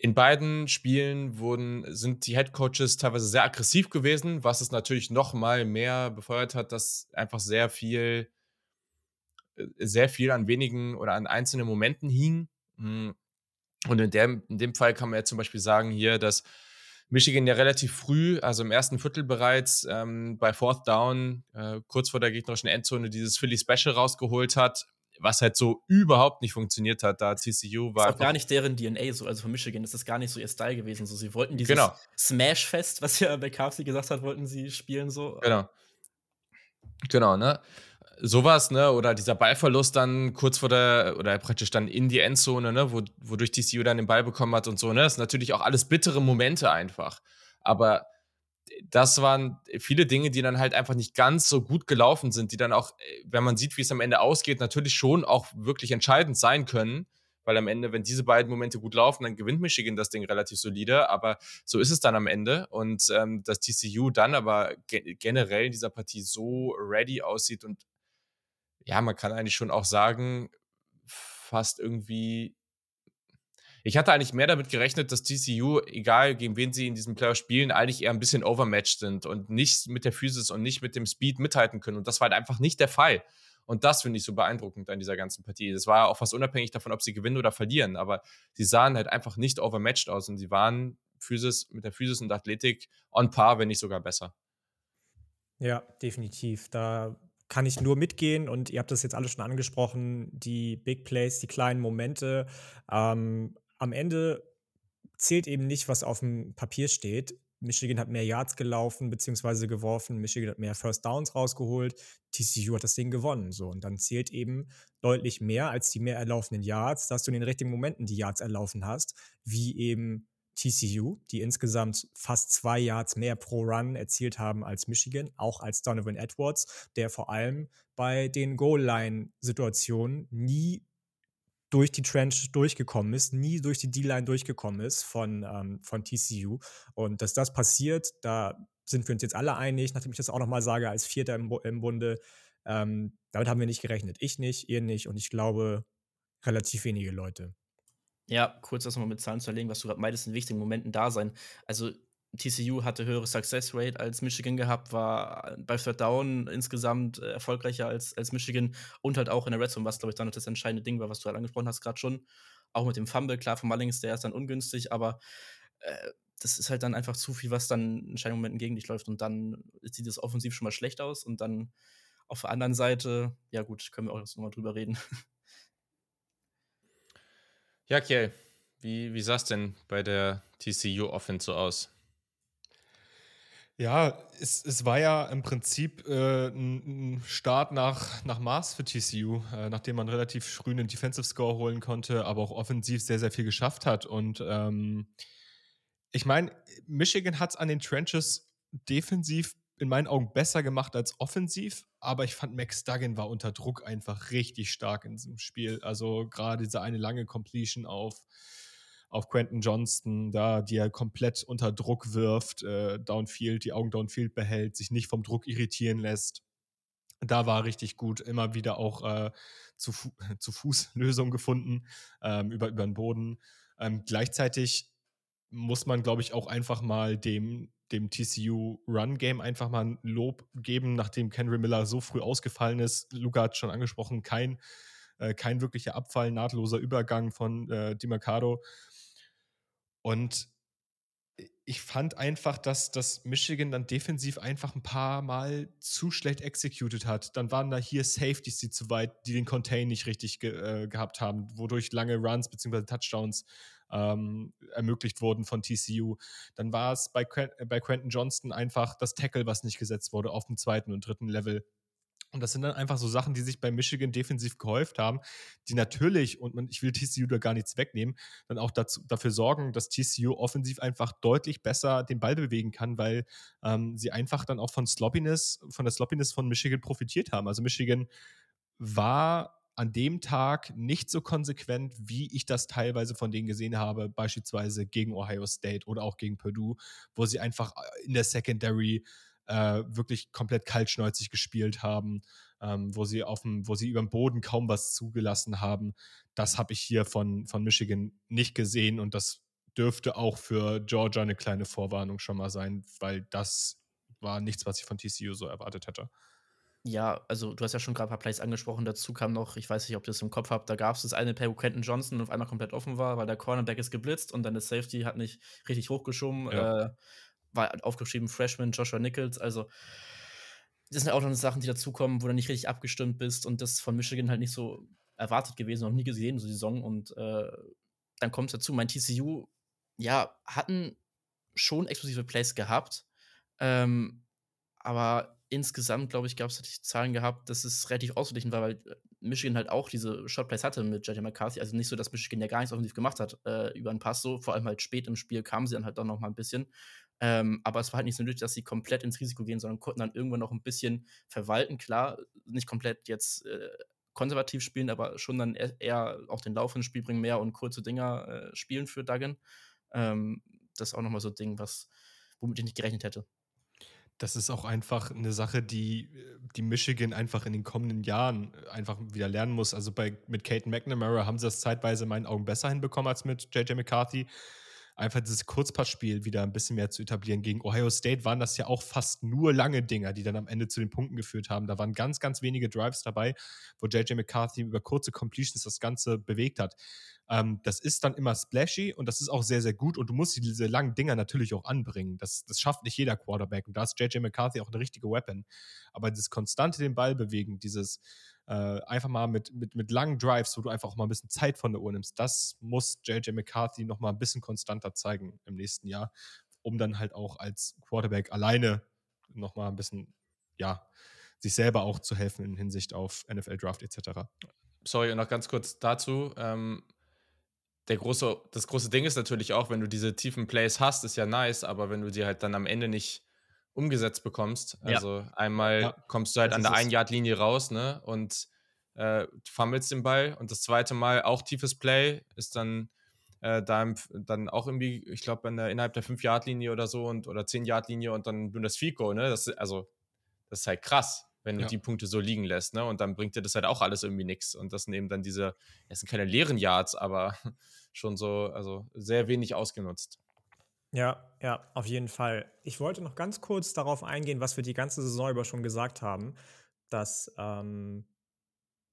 in beiden Spielen wurden, sind die Head Coaches teilweise sehr aggressiv gewesen, was es natürlich noch mal mehr befeuert hat, dass einfach sehr viel, äh, sehr viel an wenigen oder an einzelnen Momenten hing. Und in dem, in dem Fall kann man ja zum Beispiel sagen hier, dass Michigan ja relativ früh, also im ersten Viertel bereits, ähm, bei Fourth Down, äh, kurz vor der gegnerischen Endzone, dieses Philly Special rausgeholt hat, was halt so überhaupt nicht funktioniert hat. Da TCU war. Das ist auch gar nicht deren DNA, so, also von Michigan. Das ist gar nicht so ihr Style gewesen. So, sie wollten dieses genau. Smash-Fest, was ja McCarthy gesagt hat, wollten sie spielen, so. Genau. Genau, ne? Sowas, ne, oder dieser Ballverlust dann kurz vor der, oder praktisch dann in die Endzone, ne, wo, wodurch TCU dann den Ball bekommen hat und so, ne, das sind natürlich auch alles bittere Momente einfach. Aber das waren viele Dinge, die dann halt einfach nicht ganz so gut gelaufen sind, die dann auch, wenn man sieht, wie es am Ende ausgeht, natürlich schon auch wirklich entscheidend sein können. Weil am Ende, wenn diese beiden Momente gut laufen, dann gewinnt Michigan das Ding relativ solide. Aber so ist es dann am Ende. Und ähm, dass TCU dann aber ge generell in dieser Partie so ready aussieht und ja, man kann eigentlich schon auch sagen, fast irgendwie. Ich hatte eigentlich mehr damit gerechnet, dass TCU, egal gegen wen sie in diesem Player spielen, eigentlich eher ein bisschen overmatched sind und nicht mit der Physis und nicht mit dem Speed mithalten können. Und das war halt einfach nicht der Fall. Und das finde ich so beeindruckend an dieser ganzen Partie. Das war ja auch fast unabhängig davon, ob sie gewinnen oder verlieren. Aber sie sahen halt einfach nicht overmatched aus und sie waren Physis, mit der Physis und Athletik on par, wenn nicht sogar besser. Ja, definitiv. Da kann ich nur mitgehen und ihr habt das jetzt alles schon angesprochen, die Big Plays, die kleinen Momente. Ähm, am Ende zählt eben nicht, was auf dem Papier steht. Michigan hat mehr Yards gelaufen bzw. geworfen, Michigan hat mehr First Downs rausgeholt, TCU hat das Ding gewonnen. So. Und dann zählt eben deutlich mehr als die mehr erlaufenden Yards, dass du in den richtigen Momenten die Yards erlaufen hast, wie eben TCU, die insgesamt fast zwei Yards mehr pro Run erzielt haben als Michigan, auch als Donovan Edwards, der vor allem bei den Goal-Line-Situationen nie durch die Trench durchgekommen ist, nie durch die D-Line durchgekommen ist von, ähm, von TCU. Und dass das passiert, da sind wir uns jetzt alle einig, nachdem ich das auch nochmal sage, als Vierter im, im Bunde, ähm, damit haben wir nicht gerechnet. Ich nicht, ihr nicht und ich glaube relativ wenige Leute. Ja, kurz das nochmal mit Zahlen zu erlegen, was du gerade meintest, in wichtigen Momenten da sein. Also TCU hatte höhere Success Rate als Michigan gehabt, war bei Third Down insgesamt äh, erfolgreicher als, als Michigan und halt auch in der Red Zone, was glaube ich dann das entscheidende Ding war, was du halt angesprochen hast, gerade schon. Auch mit dem Fumble, klar, von Mullings, der ist dann ungünstig, aber äh, das ist halt dann einfach zu viel, was dann in entscheidenden Momenten gegen dich läuft und dann sieht es offensiv schon mal schlecht aus und dann auf der anderen Seite, ja gut, können wir auch noch mal drüber reden. Ja, Kiel, wie, wie sah es denn bei der TCU Offense so aus? Ja, es, es war ja im Prinzip äh, ein, Start nach, nach Maß für TCU, äh, nachdem man relativ früh einen Defensive Score holen konnte, aber auch offensiv sehr, sehr viel geschafft hat. Und ähm, ich meine, Michigan hat es an den Trenches defensiv in meinen Augen besser gemacht als offensiv, aber ich fand Max Duggan war unter Druck einfach richtig stark in diesem Spiel. Also gerade diese eine lange Completion auf, auf Quentin Johnston, da, die er komplett unter Druck wirft, äh, Downfield, die Augen Downfield behält, sich nicht vom Druck irritieren lässt. Da war richtig gut, immer wieder auch äh, zu, Fu zu Fuß Lösungen gefunden, ähm, über, über den Boden. Ähm, gleichzeitig muss man, glaube ich, auch einfach mal dem dem TCU Run Game einfach mal ein Lob geben, nachdem Henry Miller so früh ausgefallen ist. Luca hat schon angesprochen, kein, äh, kein wirklicher Abfall, nahtloser Übergang von äh, DiMarcado. Und ich fand einfach, dass das Michigan dann defensiv einfach ein paar Mal zu schlecht executed hat. Dann waren da hier Safeties, die zu weit, die den Contain nicht richtig ge äh, gehabt haben, wodurch lange Runs bzw. Touchdowns ähm, ermöglicht wurden von TCU. Dann war es bei, Qu bei Quentin Johnston einfach das Tackle, was nicht gesetzt wurde auf dem zweiten und dritten Level. Und das sind dann einfach so Sachen, die sich bei Michigan defensiv gehäuft haben, die natürlich, und ich will TCU da gar nichts wegnehmen, dann auch dazu, dafür sorgen, dass TCU offensiv einfach deutlich besser den Ball bewegen kann, weil ähm, sie einfach dann auch von Sloppiness, von der Sloppiness von Michigan profitiert haben. Also Michigan war an dem Tag nicht so konsequent, wie ich das teilweise von denen gesehen habe, beispielsweise gegen Ohio State oder auch gegen Purdue, wo sie einfach äh, in der Secondary äh, wirklich komplett kaltschnäuzig gespielt haben, ähm, wo sie auf dem, wo sie über dem Boden kaum was zugelassen haben. Das habe ich hier von, von Michigan nicht gesehen und das dürfte auch für Georgia eine kleine Vorwarnung schon mal sein, weil das war nichts, was ich von TCU so erwartet hätte. Ja, also du hast ja schon gerade ein paar Plays angesprochen. Dazu kam noch, ich weiß nicht, ob ihr das im Kopf habt, da gab es das eine Play, wo Quentin Johnson auf einmal komplett offen war, weil der Cornerback ist geblitzt und dann der Safety hat nicht richtig hochgeschoben. Ja. Äh, war aufgeschrieben Freshman Joshua Nichols. Also, das sind auch noch Sachen, die dazukommen, wo du nicht richtig abgestimmt bist und das von Michigan halt nicht so erwartet gewesen, noch nie gesehen, so die Saison. Und äh, dann kommt es dazu, mein TCU, ja, hatten schon explosive Plays gehabt, ähm, aber insgesamt, glaube ich, gab es Zahlen gehabt, dass es relativ ausgeglichen war, weil äh, Michigan halt auch diese Shotplays hatte mit JJ McCarthy. Also nicht so, dass Michigan ja gar nichts offensiv gemacht hat äh, über einen Pass. So, vor allem halt spät im Spiel kamen sie dann halt doch noch mal ein bisschen. Ähm, aber es war halt nicht so nötig, dass sie komplett ins Risiko gehen, sondern konnten dann irgendwann noch ein bisschen verwalten. Klar, nicht komplett jetzt äh, konservativ spielen, aber schon dann eher auch den Lauf ins Spiel bringen, mehr und kurze Dinger äh, spielen für Duggan. Ähm, das ist auch nochmal so ein Ding, was, womit ich nicht gerechnet hätte das ist auch einfach eine Sache, die, die Michigan einfach in den kommenden Jahren einfach wieder lernen muss. Also bei, mit Caden McNamara haben sie das zeitweise in meinen Augen besser hinbekommen als mit JJ McCarthy. Einfach dieses Kurzpassspiel wieder ein bisschen mehr zu etablieren. Gegen Ohio State waren das ja auch fast nur lange Dinger, die dann am Ende zu den Punkten geführt haben. Da waren ganz, ganz wenige Drives dabei, wo JJ McCarthy über kurze Completions das Ganze bewegt hat. Ähm, das ist dann immer splashy und das ist auch sehr, sehr gut und du musst diese langen Dinger natürlich auch anbringen. Das, das schafft nicht jeder Quarterback und da ist JJ McCarthy auch eine richtige Weapon. Aber dieses konstante den Ball bewegen, dieses äh, einfach mal mit, mit, mit langen Drives, wo du einfach auch mal ein bisschen Zeit von der Uhr nimmst, das muss JJ McCarthy noch mal ein bisschen konstanter zeigen im nächsten Jahr um dann halt auch als Quarterback alleine nochmal ein bisschen, ja, sich selber auch zu helfen in Hinsicht auf NFL Draft etc. Sorry, und noch ganz kurz dazu. Ähm, der große, das große Ding ist natürlich auch, wenn du diese tiefen Plays hast, ist ja nice, aber wenn du sie halt dann am Ende nicht umgesetzt bekommst, also ja. einmal ja. kommst du halt das an der Ein-Yard-Linie raus, ne, und äh, fummelst den Ball und das zweite Mal auch tiefes Play ist dann äh, da dann auch irgendwie, ich glaube, innerhalb der 5-Yard-Linie oder so und oder 10-Yard-Linie und dann das Fico, ne, das, also, das ist halt krass wenn du ja. die Punkte so liegen lässt, ne? Und dann bringt dir das halt auch alles irgendwie nichts. Und das sind eben dann diese, es sind keine leeren Yards, aber schon so, also sehr wenig ausgenutzt. Ja, ja, auf jeden Fall. Ich wollte noch ganz kurz darauf eingehen, was wir die ganze Saison über schon gesagt haben, dass ähm,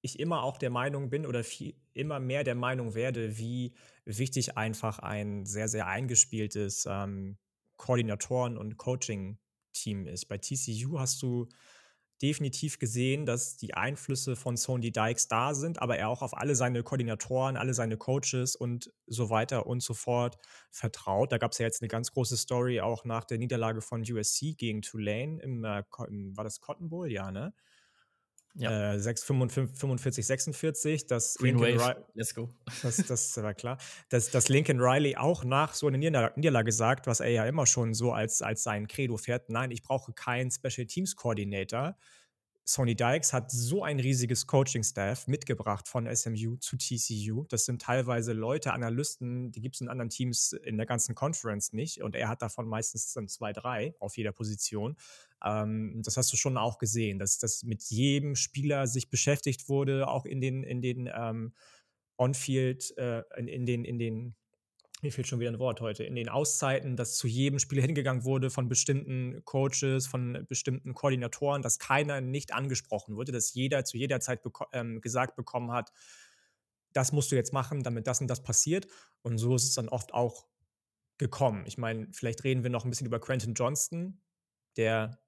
ich immer auch der Meinung bin oder viel, immer mehr der Meinung werde, wie wichtig einfach ein sehr, sehr eingespieltes ähm, Koordinatoren- und Coaching-Team ist. Bei TCU hast du definitiv gesehen, dass die Einflüsse von Sony Dykes da sind, aber er auch auf alle seine Koordinatoren, alle seine Coaches und so weiter und so fort vertraut. Da gab es ja jetzt eine ganz große Story auch nach der Niederlage von USC gegen Tulane im, äh, war das Cotton Bowl, ja, ne? Ja. Äh, 6, 45, 45, 46, das Green Lincoln Wave, let's go. Das, das war klar. Dass, dass Lincoln Riley auch nach so einer Niederlage sagt, was er ja immer schon so als, als sein Credo fährt, nein, ich brauche keinen Special Teams Coordinator. Sony Dykes hat so ein riesiges Coaching-Staff mitgebracht von SMU zu TCU. Das sind teilweise Leute, Analysten, die gibt es in anderen Teams in der ganzen Conference nicht. Und er hat davon meistens dann zwei, drei auf jeder Position. Ähm, das hast du schon auch gesehen, dass das mit jedem Spieler sich beschäftigt wurde, auch in den, in den ähm, On-Field, äh, in, in, den, in den mir fehlt schon wieder ein Wort heute, in den Auszeiten, dass zu jedem Spieler hingegangen wurde von bestimmten Coaches, von bestimmten Koordinatoren, dass keiner nicht angesprochen wurde, dass jeder zu jeder Zeit beko ähm, gesagt bekommen hat, das musst du jetzt machen, damit das und das passiert. Und so ist es dann oft auch gekommen. Ich meine, vielleicht reden wir noch ein bisschen über Quentin Johnston, der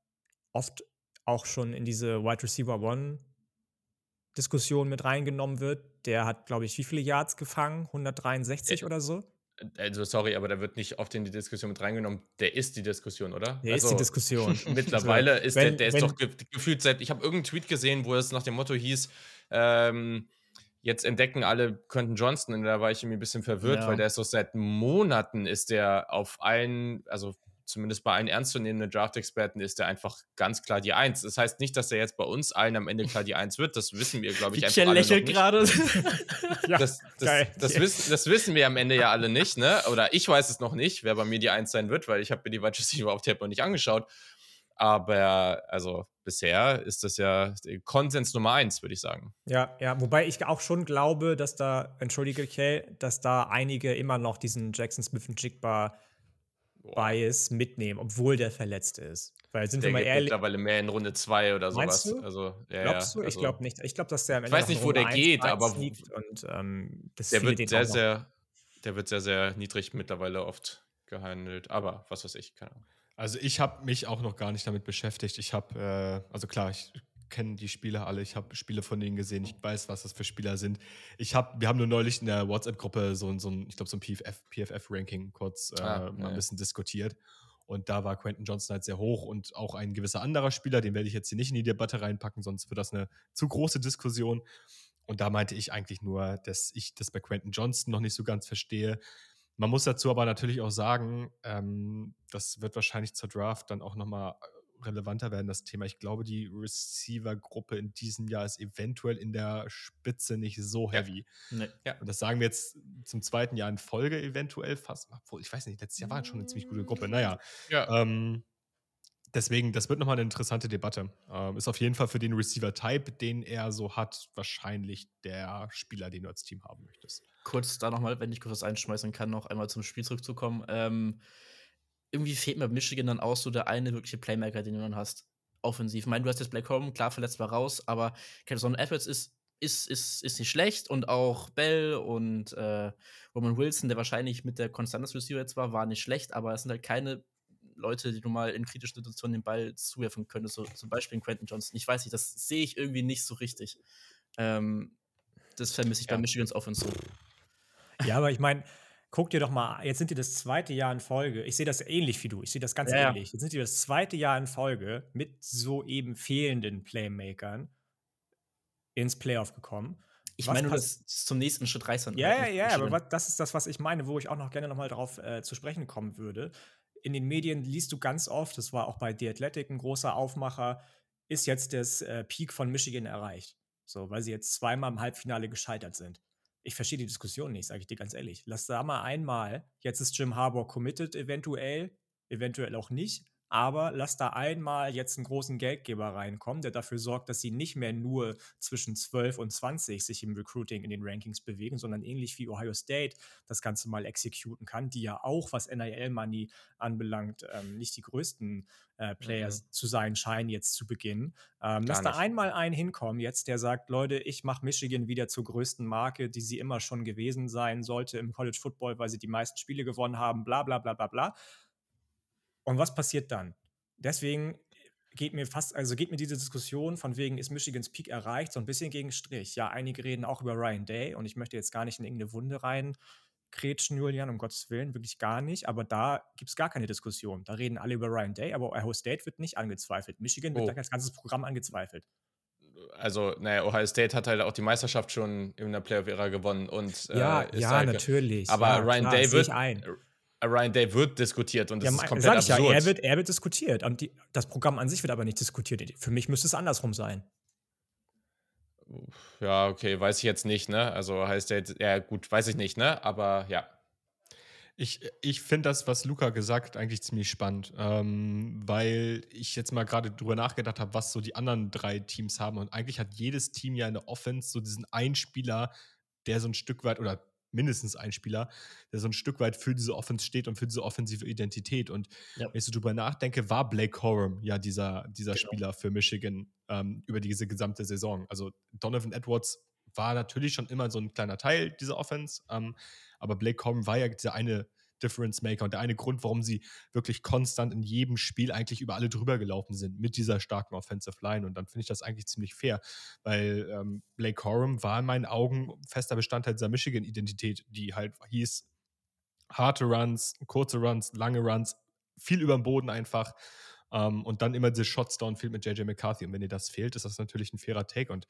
oft auch schon in diese Wide Receiver One Diskussion mit reingenommen wird. Der hat, glaube ich, wie viele Yards gefangen? 163 äh, oder so? Also sorry, aber da wird nicht oft in die Diskussion mit reingenommen. Der ist die Diskussion, oder? Der also, ist die Diskussion. mittlerweile ist wenn, der, der ist doch ge gefühlt seit. Ich habe irgendeinen Tweet gesehen, wo es nach dem Motto hieß, ähm, jetzt entdecken alle Quentin Johnston und da war ich irgendwie ein bisschen verwirrt, ja. weil der ist so seit Monaten ist der auf allen, also zumindest bei allen ernstzunehmenden Draft-Experten ist er einfach ganz klar die Eins. Das heißt nicht, dass er jetzt bei uns allen am Ende klar die Eins wird. Das wissen wir, glaube ich, einfach alle lächelt gerade. ja, das, das, das, wissen, das, wissen wir am Ende ja alle nicht, ne? Oder ich weiß es noch nicht, wer bei mir die Eins sein wird, weil ich habe mir die Wide Receiver auf Tape noch nicht angeschaut. Aber also bisher ist das ja Konsens Nummer eins, würde ich sagen. Ja, ja, wobei ich auch schon glaube, dass da, entschuldige, Kay, dass da einige immer noch diesen Jackson Smith und Jigba Bias mitnehmen, obwohl der verletzt ist. Weil sind der wir mal ehrlich. mittlerweile mehr in Runde 2 oder sowas. Du? Also, ja, Glaubst du? Also, ich glaube nicht. Ich glaube, dass der am Ende Ich weiß nicht, wo der geht, aber. Und, ähm, der wird sehr, sehr, der wird sehr, sehr niedrig mittlerweile oft gehandelt. Aber was weiß ich, keine Ahnung. Also ich habe mich auch noch gar nicht damit beschäftigt. Ich habe, äh, also klar, ich kenne die Spieler alle. Ich habe Spiele von denen gesehen. Ich weiß, was das für Spieler sind. Ich habe, wir haben nur neulich in der WhatsApp-Gruppe so, so ein, ich glaube, so ein PFF, PFF-Ranking kurz äh, ah, mal ein bisschen diskutiert. Und da war Quentin Johnson halt sehr hoch und auch ein gewisser anderer Spieler, den werde ich jetzt hier nicht in die Debatte reinpacken, sonst wird das eine zu große Diskussion. Und da meinte ich eigentlich nur, dass ich das bei Quentin Johnston noch nicht so ganz verstehe. Man muss dazu aber natürlich auch sagen, ähm, das wird wahrscheinlich zur Draft dann auch nochmal relevanter werden, das Thema. Ich glaube, die Receiver-Gruppe in diesem Jahr ist eventuell in der Spitze nicht so heavy. Ja. Nee. ja. Und das sagen wir jetzt zum zweiten Jahr in Folge eventuell fast. Obwohl, ich weiß nicht, letztes Jahr war schon eine ziemlich gute Gruppe. Naja. Ja. Ähm, deswegen, das wird nochmal eine interessante Debatte. Ähm, ist auf jeden Fall für den Receiver-Type, den er so hat, wahrscheinlich der Spieler, den du als Team haben möchtest. Kurz da nochmal, wenn ich kurz was einschmeißen kann, noch einmal zum Spiel zurückzukommen. Ähm, irgendwie fehlt mir Michigan dann auch so der eine wirkliche Playmaker, den du dann hast. Offensiv. Ich meine, du hast jetzt Black Home, klar verletzt war raus, aber so ein Efforts ist, ist, ist, ist nicht schlecht und auch Bell und äh, Roman Wilson, der wahrscheinlich mit der Constantes Receiver jetzt war, war nicht schlecht, aber es sind halt keine Leute, die du mal in kritischen Situationen den Ball zuwerfen könntest, so zum Beispiel Quentin Johnson. Ich weiß nicht, das sehe ich irgendwie nicht so richtig. Ähm, das vermisse ich ja. bei Michigans Offense so. Ja, aber ich meine, guck dir doch mal, jetzt sind die das zweite Jahr in Folge. Ich sehe das ähnlich wie du. Ich sehe das ganz Ja, ähnlich. Jetzt sind die das zweite Jahr in Folge mit so eben fehlenden Playmakern ins Playoff gekommen. Ich Was meine, nur, dass zum nächsten Schritt reißt. dann Ja, halt ja, ja, aber was, das ist das, was ich meine, wo ich auch noch gerne nochmal darauf äh, zu sprechen kommen würde. In den Medien liest du ganz oft, das war auch bei The Athletic ein großer Aufmacher, ist jetzt das äh, Peak von Michigan erreicht. So, weil sie jetzt zweimal im Halbfinale gescheitert sind. Ich verstehe die Diskussion nicht, sage ich dir ganz ehrlich. Lass da mal einmal, jetzt ist Jim Harbour committed eventuell, eventuell auch nicht, aber lass da einmal jetzt einen großen Geldgeber reinkommen, der dafür sorgt, dass sie nicht mehr nur zwischen 12 und 20 sich im Recruiting in den Rankings bewegen, sondern ähnlich wie Ohio State das Ganze mal exekuten kann, die ja auch, was NIL-Money anbelangt, ähm, nicht die größten äh, Players zu sein scheinen jetzt zu Beginn. Ähm, lass da nicht. einmal einen hinkommen jetzt, der sagt, Leute, ich mache Michigan wieder zur größten Marke, die sie immer schon gewesen sein sollte im College Football, weil sie die meisten Spiele gewonnen haben, bla bla bla bla bla. Und was passiert dann? Deswegen geht mir fast, also geht mir diese Diskussion von wegen, ist Michigans Peak erreicht, so ein bisschen gegen Strich. Ja, einige reden auch über Ryan Day und ich möchte jetzt gar nicht in irgendeine Wunde rein kretschen, Julian, um Gottes Willen, wirklich gar nicht. Aber da gibt es gar keine Diskussion. Da reden alle über Ryan Day, aber Ohio State wird nicht angezweifelt. Michigan wird Oh. da das ganze Programm angezweifelt. Also, naja, Ohio State hat halt auch die Meisterschaft schon in der Playoff-Ära gewonnen und ja, halt ja, ge- natürlich. Aber ja, Ryan klar, Day wird äh, Ryan Day wird diskutiert und das Ja, ist komplett sag ich ja, absurd. er wird, er wird diskutiert. Und die, das Programm an sich wird aber nicht diskutiert. Für mich müsste es andersrum sein. ja, okay, weiß ich jetzt nicht, ne? Also Ohio State, ja gut, weiß ich nicht, ne? Aber ja. Ich, ich finde das, was Luca gesagt hat, eigentlich ziemlich spannend, ähm, weil ich jetzt mal gerade drüber nachgedacht habe, was so die anderen drei Teams haben. Und eigentlich hat jedes Team ja eine Offense so diesen einen Spieler, der so ein Stück weit oder mindestens ein Spieler, der so ein Stück weit für diese Offense steht und für diese offensive Identität. Und Ja. wenn ich so drüber nachdenke, war Blake Corum ja dieser, dieser Genau. Spieler für Michigan ähm, über diese gesamte Saison. Also Donovan Edwards war natürlich schon immer so ein kleiner Teil dieser Offense, ähm, aber Blake Corum war ja dieser eine Difference Maker und der eine Grund, warum sie wirklich konstant in jedem Spiel eigentlich über alle drüber gelaufen sind mit dieser starken Offensive Line. Und dann finde ich das eigentlich ziemlich fair, weil ähm, Blake Corum war in meinen Augen fester Bestandteil dieser Michigan-Identität, die halt hieß, harte Runs, kurze Runs, lange Runs, viel über dem Boden einfach. Ähm, und dann immer diese Shots downfield mit JJ McCarthy. Und wenn dir das fehlt, ist das natürlich ein fairer Take. Und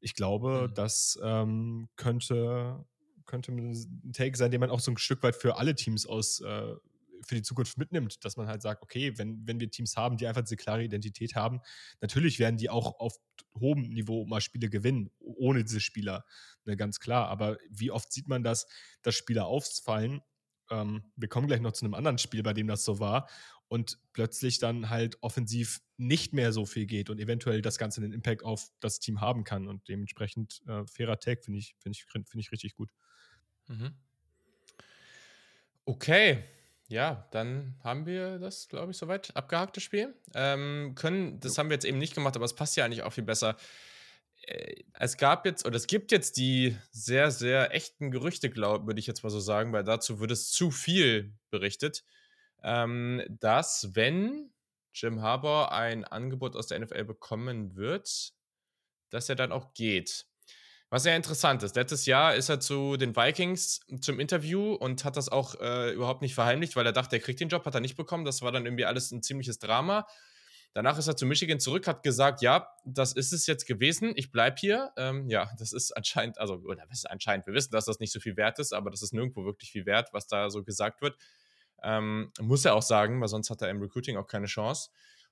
ich glaube, Mhm. das ähm, könnte, könnte ein Take sein, den man auch so ein Stück weit für alle Teams aus äh, für die Zukunft mitnimmt, dass man halt sagt, okay, wenn, wenn wir Teams haben, die einfach diese klare Identität haben, natürlich werden die auch auf hohem Niveau mal Spiele gewinnen, ohne diese Spieler, ne, ganz klar. Aber wie oft sieht man das, dass Spieler ausfallen? Ähm, wir kommen gleich noch zu einem anderen Spiel, bei dem das so war und plötzlich dann halt offensiv nicht mehr so viel geht und eventuell das Ganze einen Impact auf das Team haben kann. Und dementsprechend äh, fairer Tag finde ich, finde ich, finde ich richtig gut. Mhm. Okay, ja, dann haben wir das, glaube ich, soweit abgehakt, das Spiel. Ähm, können, das haben wir jetzt eben nicht gemacht, aber es passt ja eigentlich auch viel besser. Äh, Es gab jetzt, oder es gibt jetzt die sehr, sehr echten Gerüchte, glaube würde ich jetzt mal so sagen, weil dazu wird es zu viel berichtet, ähm, dass, wenn Jim Harbour ein Angebot aus der NFL bekommen wird, dass er dann auch geht. Was ja interessant ist. Letztes Jahr ist er zu den Vikings zum Interview und hat das auch äh, überhaupt nicht verheimlicht, weil er dachte, er kriegt den Job, hat er nicht bekommen. Das war dann irgendwie alles ein ziemliches Drama. Danach ist er zu Michigan zurück, hat gesagt, ja, das ist es jetzt gewesen, ich bleibe hier. Ähm, ja, das ist anscheinend, also, oder was ist anscheinend, wir wissen, dass das nicht so viel wert ist, aber das ist nirgendwo wirklich viel wert, was da so gesagt wird. Ähm, muss er auch sagen, weil sonst hat er im Recruiting auch keine Chance.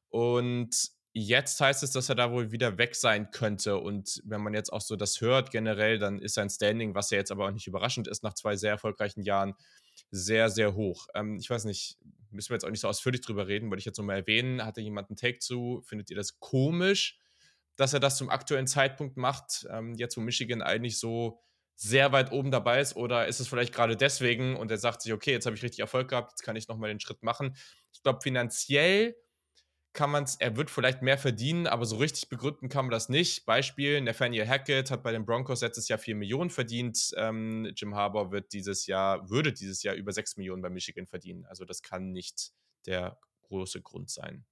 Und jetzt heißt es, dass er da wohl wieder weg sein könnte. Und wenn man jetzt auch so das hört generell, dann ist sein Standing, was ja jetzt aber auch nicht überraschend ist, nach zwei sehr erfolgreichen Jahren, sehr, sehr hoch. Ähm, ich weiß nicht, müssen wir jetzt auch nicht so ausführlich drüber reden, wollte ich jetzt nochmal erwähnen. Hatte jemand einen Take zu? Findet ihr das komisch, dass er das zum aktuellen Zeitpunkt macht, ähm, jetzt wo Michigan eigentlich so sehr weit oben dabei ist? Oder ist es vielleicht gerade deswegen und er sagt sich, okay, jetzt habe ich richtig Erfolg gehabt, jetzt kann ich nochmal den Schritt machen? Ich glaube, finanziell kann man es, er wird vielleicht mehr verdienen, aber so richtig begründen kann man das nicht. Beispiel, Nathaniel Hackett hat bei den Broncos letztes Jahr 4 Millionen verdient. Ähm, Jim Harbour wird dieses Jahr, würde dieses Jahr über 6 Millionen bei Michigan verdienen. Also das kann nicht der große Grund sein.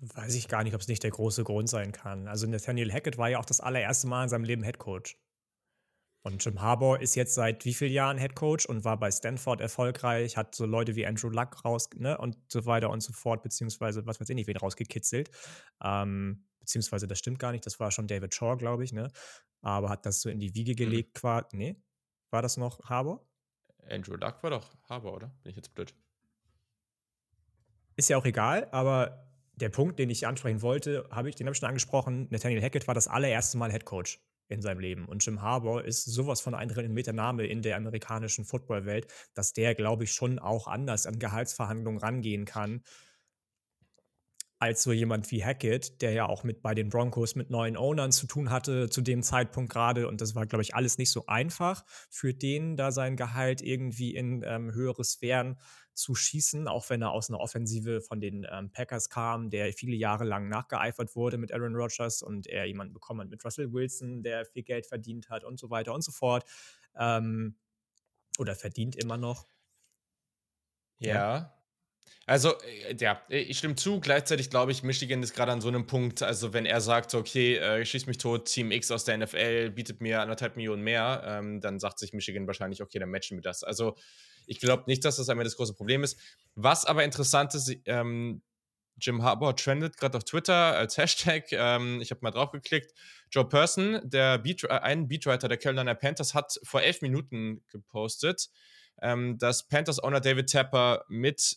Weiß ich gar nicht, ob es nicht der große Grund sein kann. Also Nathaniel Hackett war ja auch das allererste Mal in seinem Leben Head Coach. Und Jim Harbour ist jetzt seit wie vielen Jahren Head Coach und war bei Stanford erfolgreich, hat so Leute wie Andrew Luck raus, ne, und so weiter und so fort, beziehungsweise was weiß ich nicht, wen rausgekitzelt. Ähm, beziehungsweise das stimmt gar nicht, das war schon David Shaw, glaube ich, ne? Aber hat das so in die Wiege mhm. gelegt, mhm. quasi. Nee? War das noch Harbour? Andrew Luck war doch Harbour, oder? Bin ich jetzt blöd? Ist ja auch egal, aber der Punkt, den ich ansprechen wollte, hab ich, den habe ich schon angesprochen. Nathaniel Hackett war das allererste Mal Head Coach in seinem Leben. Und Jim Harbour ist sowas von ein renommierter Name in der amerikanischen Footballwelt, dass der, glaube ich, schon auch anders an Gehaltsverhandlungen rangehen kann als so jemand wie Hackett, der ja auch mit bei den Broncos mit neuen Ownern zu tun hatte zu dem Zeitpunkt gerade. Und das war, glaube ich, alles nicht so einfach für den, da sein Gehalt irgendwie in ähm, höhere Sphären zu schießen, auch wenn er aus einer Offensive von den ähm, Packers kam, der viele Jahre lang nachgeeifert wurde mit Aaron Rodgers und er jemanden bekommen hat mit Russell Wilson, der viel Geld verdient hat und so weiter und so fort. Ähm, oder verdient immer noch. Ja. ja. Also, äh, ja, ich stimme zu. Gleichzeitig glaube ich, Michigan ist gerade an so einem Punkt, also wenn er sagt, okay, äh, schieß mich tot, Team X aus der NFL bietet mir anderthalb Millionen mehr, ähm, dann sagt sich Michigan wahrscheinlich, okay, dann matchen wir das. Also, ich glaube nicht, dass das einmal das große Problem ist. Was aber interessant ist, ähm, Jim Harbour trendet gerade auf Twitter als Hashtag. Ähm, ich habe mal drauf geklickt. Joe Person, der Beat, äh, ein Beatwriter der Carolina Panthers, hat vor elf Minuten gepostet, ähm, dass Panthers Owner David Tapper mit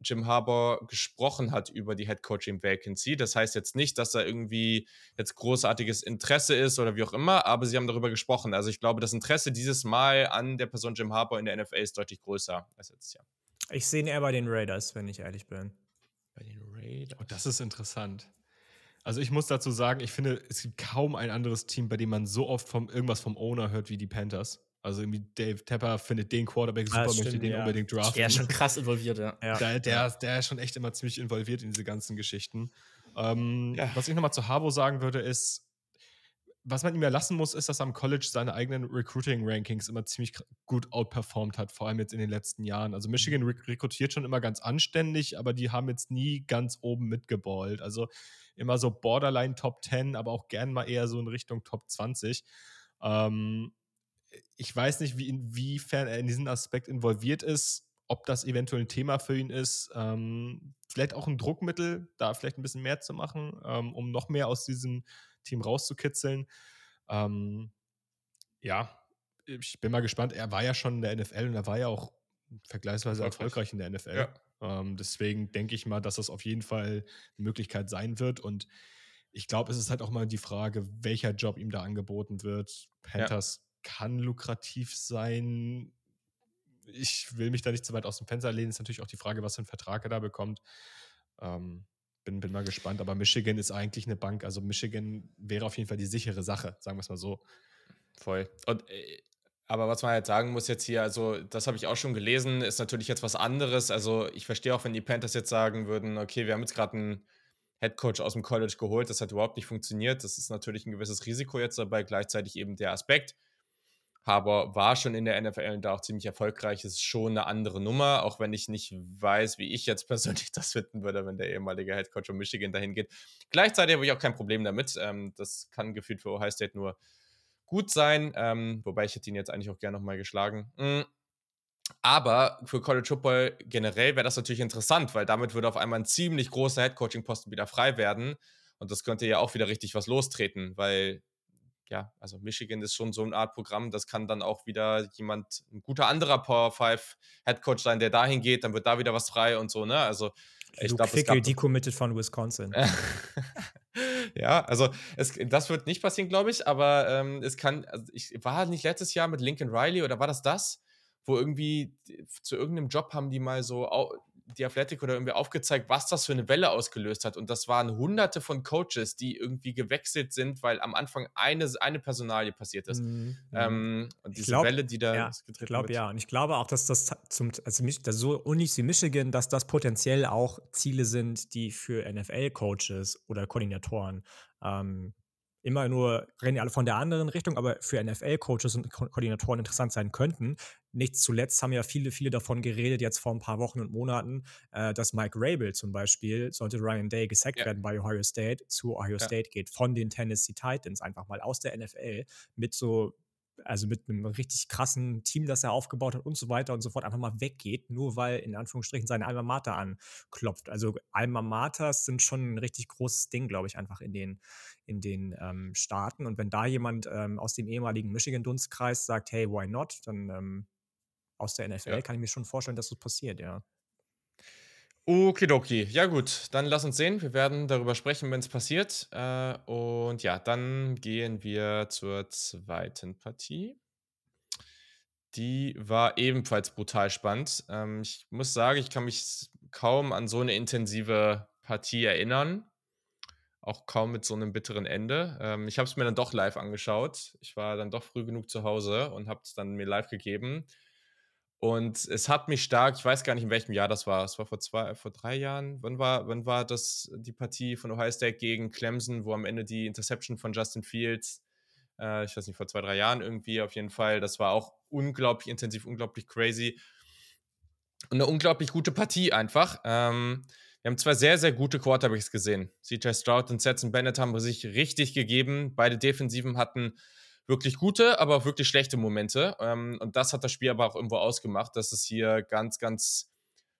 Jim Harbour gesprochen hat über die Head Coaching Vacancy. Das heißt jetzt nicht, dass da irgendwie jetzt großartiges Interesse ist oder wie auch immer, aber sie haben darüber gesprochen. Also ich glaube, das Interesse dieses Mal an der Person Jim Harbour in der NFL ist deutlich größer als letztes Jahr. Ich sehe ihn eher bei den Raiders, wenn ich ehrlich bin. Bei den Raiders. Oh, das ist interessant. Also ich muss dazu sagen, ich finde, es gibt kaum ein anderes Team, bei dem man so oft vom irgendwas vom Owner hört wie die Panthers. Also irgendwie Dave Tepper findet den Quarterback super, stimmt, möchte den ja. unbedingt draften. Der ist schon krass involviert, ja. ja. Der, der, der, ist schon echt immer ziemlich involviert in diese ganzen Geschichten. Ähm, ja. Was ich nochmal zu Harbo sagen würde, ist, was man ihm ja lassen muss, ist, dass er am College seine eigenen Recruiting-Rankings immer ziemlich gut outperformed hat, vor allem jetzt in den letzten Jahren. Also Michigan mhm. rekrutiert schon immer ganz anständig, aber die haben jetzt nie ganz oben mitgeballt. Also immer so Borderline Top 10, aber auch gern mal eher so in Richtung Top 20. Ähm, ich weiß nicht, wie, inwiefern er in diesen Aspekt involviert ist, ob das eventuell ein Thema für ihn ist. Ähm, vielleicht auch ein Druckmittel, da vielleicht ein bisschen mehr zu machen, ähm, um noch mehr aus diesem Team rauszukitzeln. Ähm, ja, ich bin mal gespannt. Er war ja schon in der NFL und er war ja auch vergleichsweise erfolgreich, erfolgreich in der NFL. Ja. Ähm, deswegen denke ich mal, dass das auf jeden Fall eine Möglichkeit sein wird. Und ich glaube, es ist halt auch mal die Frage, welcher Job ihm da angeboten wird. Panthers kann lukrativ sein. Ich will mich da nicht zu weit aus dem Fenster lehnen. Ist natürlich auch die Frage, was für einen Vertrag er da bekommt. Ähm, bin, bin mal gespannt. Aber Michigan ist eigentlich eine Bank. Also Michigan wäre auf jeden Fall die sichere Sache, sagen wir es mal so. Voll. Und äh, aber was man halt sagen muss jetzt hier, also das habe ich auch schon gelesen, ist natürlich jetzt was anderes. Also ich verstehe auch, wenn die Panthers jetzt sagen würden, okay, wir haben jetzt gerade einen Headcoach aus dem College geholt, das hat überhaupt nicht funktioniert. Das ist natürlich ein gewisses Risiko jetzt dabei, gleichzeitig eben der Aspekt. Haber war schon in der NFL und da auch ziemlich erfolgreich. Ist schon eine andere Nummer, auch wenn ich nicht weiß, wie ich jetzt persönlich das finden würde, wenn der ehemalige Head Coach von Michigan dahin geht. Gleichzeitig habe ich auch kein Problem damit. Ähm, das kann gefühlt für Ohio State nur gut sein, ähm, wobei ich hätte ihn jetzt eigentlich auch gerne nochmal geschlagen. Mhm. Aber für College Football generell wäre das natürlich interessant, weil damit würde auf einmal ein ziemlich großer Head Coaching Posten wieder frei werden. Und das könnte ja auch wieder richtig was lostreten, weil ja, also Michigan ist schon so eine Art Programm, das kann dann auch wieder jemand, ein guter anderer Power 5 Head Coach sein, der dahin geht, dann wird da wieder was frei und so, ne? Also ich glaube, es gab decommitted von Wisconsin. ja, also es, das wird nicht passieren, glaube ich, aber ähm, es kann, also ich war nicht letztes Jahr mit Lincoln Riley oder war das das? Wo irgendwie zu irgendeinem Job haben die mal so die Athletic oder irgendwie aufgezeigt, was das für eine Welle ausgelöst hat. Und das waren hunderte von Coaches, die irgendwie gewechselt sind, weil am Anfang eine, eine Personalie passiert ist. Mhm. Ähm, und diese glaub, Welle, die da ja, Ich glaube ja. Und ich glaube auch, dass das zum, also so Unis wie Michigan, dass das potenziell auch Ziele sind, die für NFL-Coaches oder Koordinatoren ähm, immer nur reden alle von der anderen Richtung, aber für NFL-Coaches und Ko Koordinatoren interessant sein könnten. Nicht zuletzt haben ja viele, viele davon geredet, jetzt vor ein paar Wochen und Monaten, äh, dass Mike Rabel zum Beispiel, sollte Ryan Day gesackt ja. werden bei Ohio State, zu Ohio ja. State geht, von den Tennessee Titans, einfach mal aus der NFL, mit so also mit einem richtig krassen Team, das er aufgebaut hat und so weiter und so fort, einfach mal weggeht, nur weil in Anführungsstrichen seine Alma Mater anklopft. Also Alma Maters sind schon ein richtig großes Ding, glaube ich, einfach in den, in den ähm, Staaten. Und wenn da jemand ähm, aus dem ehemaligen Michigan-Dunstkreis sagt, hey, why not, dann ähm, aus der NFL ja. kann ich mir schon vorstellen, dass das passiert, ja. Okidoki. Ja, gut, dann lass uns sehen. Wir werden darüber sprechen, wenn es passiert. Äh, und ja, dann gehen wir zur zweiten Partie. Die war ebenfalls brutal spannend. Ähm, ich muss sagen, ich kann mich kaum an so eine intensive Partie erinnern. Auch kaum mit so einem bitteren Ende. Ähm, ich habe es mir dann doch live angeschaut. Ich war dann doch früh genug zu Hause und habe es dann mir live gegeben. Und es hat mich stark, ich weiß gar nicht, in welchem Jahr das war. Es war vor zwei, vor drei Jahren. Wann war, wann war das die Partie von Ohio State gegen Clemson, wo am Ende die Interception von Justin Fields, äh, ich weiß nicht, vor zwei, drei Jahren irgendwie auf jeden Fall. Das war auch unglaublich intensiv, unglaublich crazy. Und eine unglaublich gute Partie einfach. Ähm, wir haben zwei sehr, sehr gute Quarterbacks gesehen. CJ Stroud und Stetson Bennett haben sich richtig gegeben. Beide Defensiven hatten wirklich gute, aber auch wirklich schlechte Momente. Ähm, und das hat das Spiel aber auch irgendwo ausgemacht, dass es hier ganz, ganz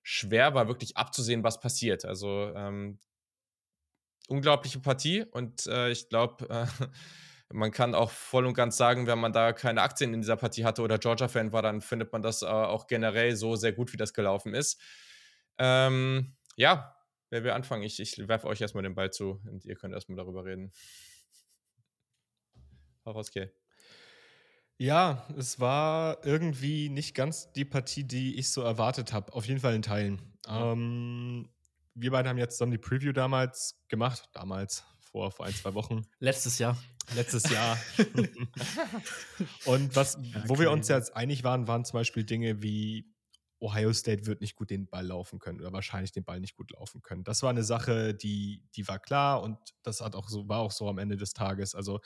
schwer war, wirklich abzusehen, was passiert. Also ähm, unglaubliche Partie und äh, ich glaube, äh, man kann auch voll und ganz sagen, wenn man da keine Aktien in dieser Partie hatte oder Georgia-Fan war, dann findet man das äh, auch generell so sehr gut, wie das gelaufen ist. Ähm, ja, wer will anfangen? Ich, ich werfe euch erstmal den Ball zu und ihr könnt erstmal darüber reden. Herausgeh. Ja, es war irgendwie nicht ganz die Partie, die ich so erwartet habe. Auf jeden Fall in Teilen. Ja. Ähm, wir beide haben jetzt dann die Preview damals gemacht. Damals, vor, vor ein, zwei Wochen. Letztes Jahr. Letztes Jahr. Und was, ja, wo wir uns jetzt einig waren, waren zum Beispiel Dinge wie Ohio State wird nicht gut den Ball laufen können oder wahrscheinlich den Ball nicht gut laufen können. Das war eine Sache, die, die war klar und das hat auch so, war auch so am Ende des Tages. Also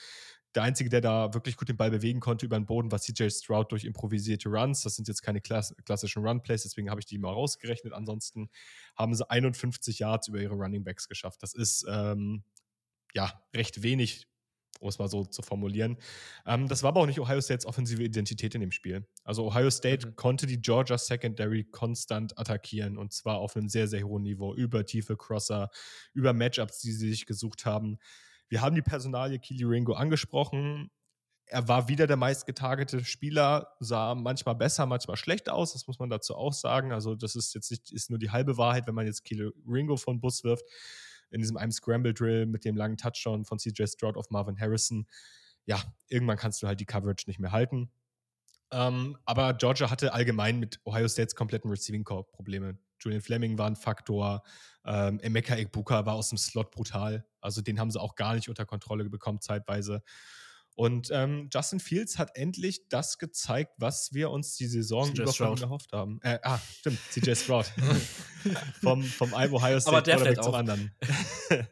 der Einzige, der da wirklich gut den Ball bewegen konnte über den Boden, war CJ Stroud durch improvisierte Runs. Das sind jetzt keine klass klassischen Run-Plays, deswegen habe ich die mal rausgerechnet. Ansonsten haben sie 51 Yards über ihre Running Backs geschafft. Das ist ähm, ja recht wenig, um es mal so zu formulieren. Ähm, das war aber auch nicht Ohio States offensive Identität in dem Spiel. Also Ohio State mhm. konnte die Georgia Secondary konstant attackieren und zwar auf einem sehr, sehr hohen Niveau, über tiefe Crosser, über Matchups, die sie sich gesucht haben. Wir haben die Personalie Kili Ringo angesprochen. Er war wieder der meistgetargetete Spieler, sah manchmal besser, manchmal schlecht aus, das muss man dazu auch sagen. Also, das ist jetzt nicht ist nur die halbe Wahrheit, wenn man jetzt Kili Ringo von Bus wirft. In diesem einem Scramble-Drill mit dem langen Touchdown von CJ Stroud auf Marvin Harrison. Ja, irgendwann kannst du halt die Coverage nicht mehr halten. Ähm, aber Georgia hatte allgemein mit Ohio States kompletten Receiving Core Probleme. Julian Fleming war ein Faktor. Ähm, Emeka Ekbuka war aus dem Slot brutal. Also den haben sie auch gar nicht unter Kontrolle bekommen zeitweise. Und ähm, Justin Fields hat endlich das gezeigt, was wir uns die Saison über von gehofft haben. Äh, ah, stimmt, CJ Stroud. vom, vom Ohio State Aber der Quarterback zum auch. anderen. der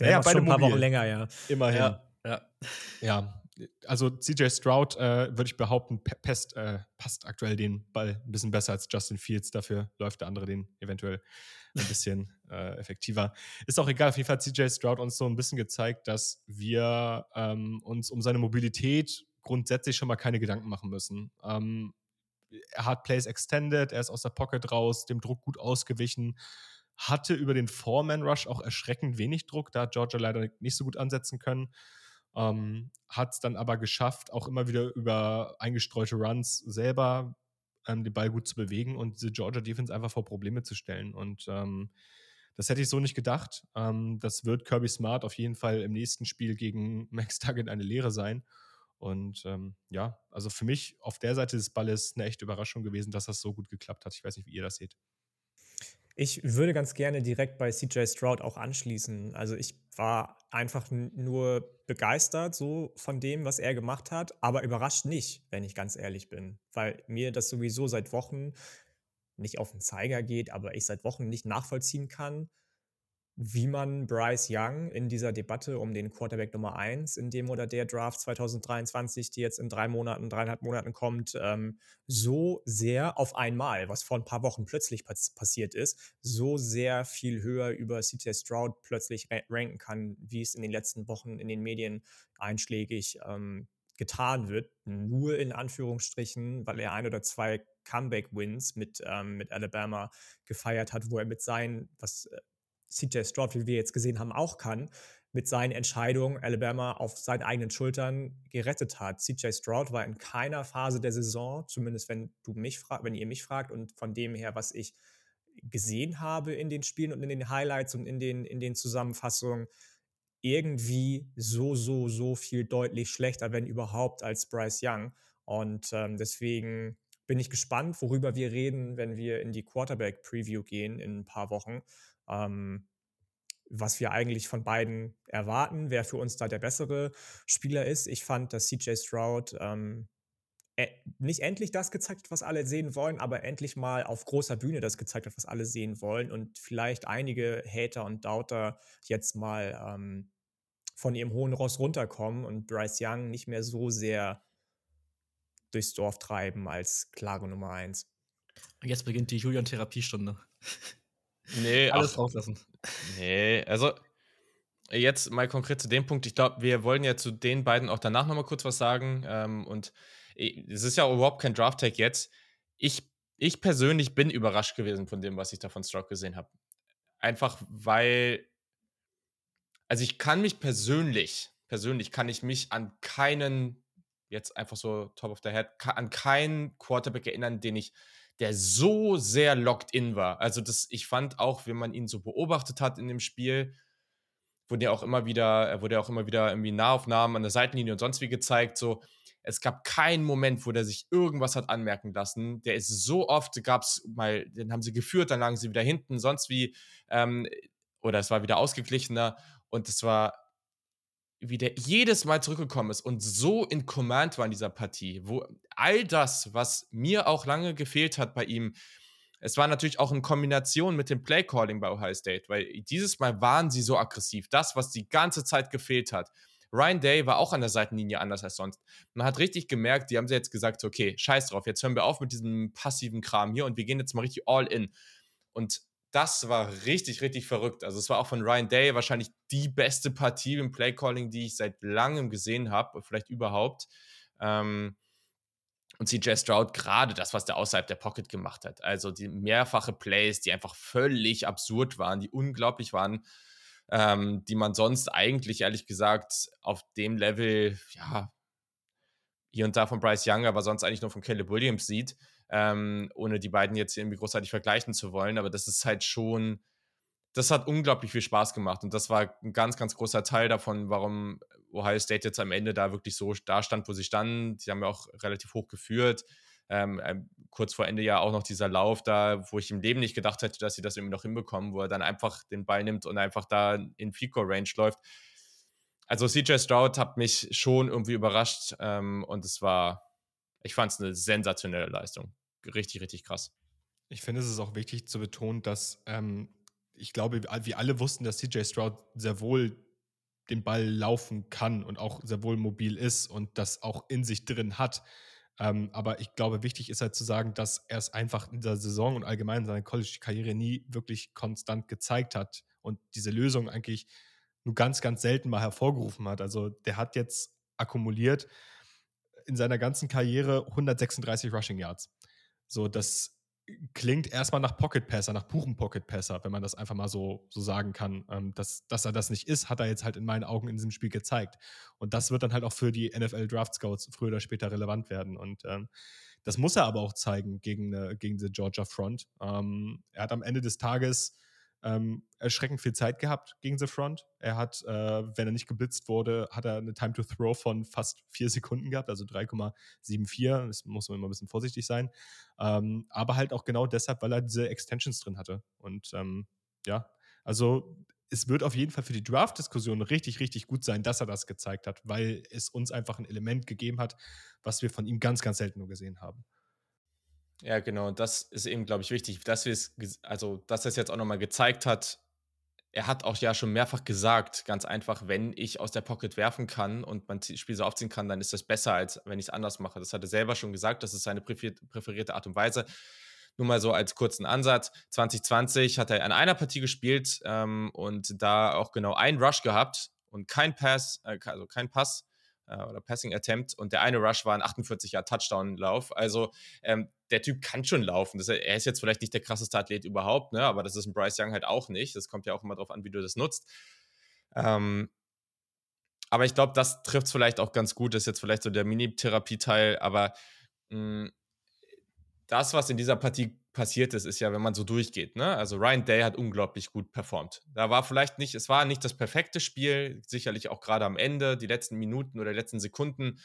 ja, ja, schon ein paar Wochen länger, ja. Immerhin. Ja, ja. ja also CJ Stroud, äh, würde ich behaupten, pest, äh, passt aktuell den Ball ein bisschen besser als Justin Fields. Dafür läuft der andere den eventuell ein bisschen äh, effektiver. Ist auch egal, auf jeden Fall hat CJ Stroud uns so ein bisschen gezeigt, dass wir ähm, uns um seine Mobilität grundsätzlich schon mal keine Gedanken machen müssen. Ähm, er hat Plays extended, er ist aus der Pocket raus, dem Druck gut ausgewichen, hatte über den Foreman-Rush auch erschreckend wenig Druck, da hat Georgia leider nicht so gut ansetzen können. Ähm, hat es dann aber geschafft, auch immer wieder über eingestreute Runs selber ähm, den Ball gut zu bewegen und diese Georgia Defense einfach vor Probleme zu stellen. Und ähm, das hätte ich so nicht gedacht. Ähm, das wird Kirby Smart auf jeden Fall im nächsten Spiel gegen Max Target eine Lehre sein. Und ähm, ja, also für mich auf der Seite des Balles eine echte Überraschung gewesen, dass das so gut geklappt hat. Ich weiß nicht, wie ihr das seht. Ich würde ganz gerne direkt bei CJ Stroud auch anschließen. Also ich war einfach nur begeistert so von dem, was er gemacht hat, aber überrascht nicht, wenn ich ganz ehrlich bin, weil mir das sowieso seit Wochen nicht auf den Zeiger geht, aber ich seit Wochen nicht nachvollziehen kann, wie man Bryce Young in dieser Debatte um den Quarterback Nummer 1 in dem oder der Draft 2023, die jetzt in drei Monaten, dreieinhalb Monaten kommt, ähm, so sehr auf einmal, was vor ein paar Wochen plötzlich pass passiert ist, so sehr viel höher über CJ Stroud plötzlich ranken kann, wie es in den letzten Wochen in den Medien einschlägig ähm, getan wird, nur in Anführungsstrichen, weil er ein oder zwei Comeback-Wins mit, ähm, mit Alabama gefeiert hat, wo er mit seinen, was äh, CJ Stroud, wie wir jetzt gesehen haben, auch kann, mit seinen Entscheidungen Alabama auf seinen eigenen Schultern gerettet hat. CJ Stroud war in keiner Phase der Saison, zumindest wenn du mich fragt, wenn ihr mich fragt und von dem her, was ich gesehen habe in den Spielen und in den Highlights und in den, in den Zusammenfassungen, irgendwie so, so, so viel deutlich schlechter, wenn überhaupt, als Bryce Young. Und ähm, deswegen bin ich gespannt, worüber wir reden, wenn wir in die Quarterback-Preview gehen in ein paar Wochen. Ähm, was wir eigentlich von beiden erwarten, wer für uns da der bessere Spieler ist. Ich fand, dass CJ Stroud ähm, e nicht endlich das gezeigt hat, was alle sehen wollen, aber endlich mal auf großer Bühne das gezeigt hat, was alle sehen wollen und vielleicht einige Hater und Doubter jetzt mal ähm, von ihrem hohen Ross runterkommen und Bryce Young nicht mehr so sehr durchs Dorf treiben als klare Nummer eins. Jetzt beginnt die Julian-Therapiestunde. Nee, alles ach, rauslassen. Nee, also jetzt mal konkret zu dem Punkt. Ich glaube, wir wollen ja zu den beiden auch danach nochmal kurz was sagen. Ähm, und es ist ja überhaupt kein Draft-Tag jetzt. Ich, ich persönlich bin überrascht gewesen von dem, was ich da von Stroke gesehen habe. Einfach weil, also ich kann mich persönlich, persönlich kann ich mich an keinen, jetzt einfach so top of the head, an keinen Quarterback erinnern, den ich der so sehr locked in war. Also das, ich fand auch, wenn man ihn so beobachtet hat in dem Spiel, wurde ja auch immer wieder, er wurde ja auch immer wieder irgendwie Nahaufnahmen an der Seitenlinie und sonst wie gezeigt. So, es gab keinen Moment, wo der sich irgendwas hat anmerken lassen. Der ist so oft, gab es mal, den haben sie geführt, dann lagen sie wieder hinten, sonst wie, ähm, oder es war wieder ausgeglichener und es war wie der jedes Mal zurückgekommen ist und so in Command war in dieser Partie, wo all das, was mir auch lange gefehlt hat bei ihm, es war natürlich auch in Kombination mit dem Playcalling bei Ohio State, weil dieses Mal waren sie so aggressiv. Das, was die ganze Zeit gefehlt hat. Ryan Day war auch an der Seitenlinie anders als sonst. Man hat richtig gemerkt, die haben sie jetzt gesagt, okay, scheiß drauf, jetzt hören wir auf mit diesem passiven Kram hier und wir gehen jetzt mal richtig all in. Und das war richtig, richtig verrückt. Also es war auch von Ryan Day wahrscheinlich die beste Partie im Playcalling, die ich seit langem gesehen habe, vielleicht überhaupt. Ähm, und CJ Stroud gerade das, was der außerhalb der Pocket gemacht hat. Also die mehrfache Plays, die einfach völlig absurd waren, die unglaublich waren, ähm, die man sonst eigentlich, ehrlich gesagt, auf dem Level, ja, hier und da von Bryce Young, aber sonst eigentlich nur von Caleb Williams sieht ähm, ohne die beiden jetzt irgendwie großartig vergleichen zu wollen. Aber das ist halt schon, das hat unglaublich viel Spaß gemacht. Und das war ein ganz, ganz großer Teil davon, warum Ohio State jetzt am Ende da wirklich so da stand, wo sie standen. Die haben ja auch relativ hoch geführt. Ähm, ähm, kurz vor Ende ja auch noch dieser Lauf da, wo ich im Leben nicht gedacht hätte, dass sie das irgendwie noch hinbekommen, wo er dann einfach den Ball nimmt und einfach da in Fico Range läuft. Also CJ Stroud hat mich schon irgendwie überrascht ähm, und es war, ich fand es eine sensationelle Leistung richtig, richtig krass. Ich finde, es ist auch wichtig zu betonen, dass ähm, ich glaube, wir alle wussten, dass CJ Stroud sehr wohl den Ball laufen kann und auch sehr wohl mobil ist und das auch in sich drin hat. Ähm, aber ich glaube, wichtig ist halt zu sagen, dass er es einfach in dieser Saison und allgemein in seiner College-Karriere nie wirklich konstant gezeigt hat und diese Lösung eigentlich nur ganz, ganz selten mal hervorgerufen hat. Also der hat jetzt akkumuliert in seiner ganzen Karriere 136 Rushing Yards. So, das klingt erstmal nach Pocket Passer, nach purem Pocket Passer, wenn man das einfach mal so, so sagen kann. Ähm, dass, dass er das nicht ist, hat er jetzt halt in meinen Augen in diesem Spiel gezeigt. Und das wird dann halt auch für die NFL Draft Scouts früher oder später relevant werden. Und ähm, das muss er aber auch zeigen gegen, eine, gegen die Georgia Front. Ähm, er hat am Ende des Tages ähm, erschreckend viel Zeit gehabt gegen The Front. Er hat, äh, wenn er nicht geblitzt wurde, hat er eine Time to Throw von fast vier Sekunden gehabt, also 3,74. Das muss man immer ein bisschen vorsichtig sein. Ähm, aber halt auch genau deshalb, weil er diese Extensions drin hatte. Und ähm, ja, also es wird auf jeden Fall für die Draft-Diskussion richtig, richtig gut sein, dass er das gezeigt hat, weil es uns einfach ein Element gegeben hat, was wir von ihm ganz, ganz selten nur gesehen haben. Ja, genau. Das ist eben, glaube ich, wichtig, dass wir es, also, dass er es jetzt auch nochmal gezeigt hat. Er hat auch ja schon mehrfach gesagt, ganz einfach, wenn ich aus der Pocket werfen kann und mein Spiel so aufziehen kann, dann ist das besser, als wenn ich es anders mache. Das hat er selber schon gesagt, das ist seine präferierte Art und Weise. Nur mal so als kurzen Ansatz. 2020 hat er in einer Partie gespielt ähm, und da auch genau einen Rush gehabt und kein Pass, äh, also kein Pass oder Passing Attempt und der eine Rush war ein 48 Yard Touchdown Lauf. Also ähm, der Typ kann schon laufen. Das, er ist jetzt vielleicht nicht der krasseste Athlet überhaupt, ne? aber das ist ein Bryce Young halt auch nicht. Das kommt ja auch immer darauf an, wie du das nutzt. Ähm, aber ich glaube, das trifft es vielleicht auch ganz gut. Das ist jetzt vielleicht so der Mini-Therapie-Teil, aber mh, hm, das, was in dieser Partie passiert ist, ist ja, wenn man so durchgeht. Ne? Also Ryan Day hat unglaublich gut performt. Da war vielleicht nicht, es war nicht das perfekte Spiel, sicherlich auch gerade am Ende, die letzten Minuten oder die letzten Sekunden.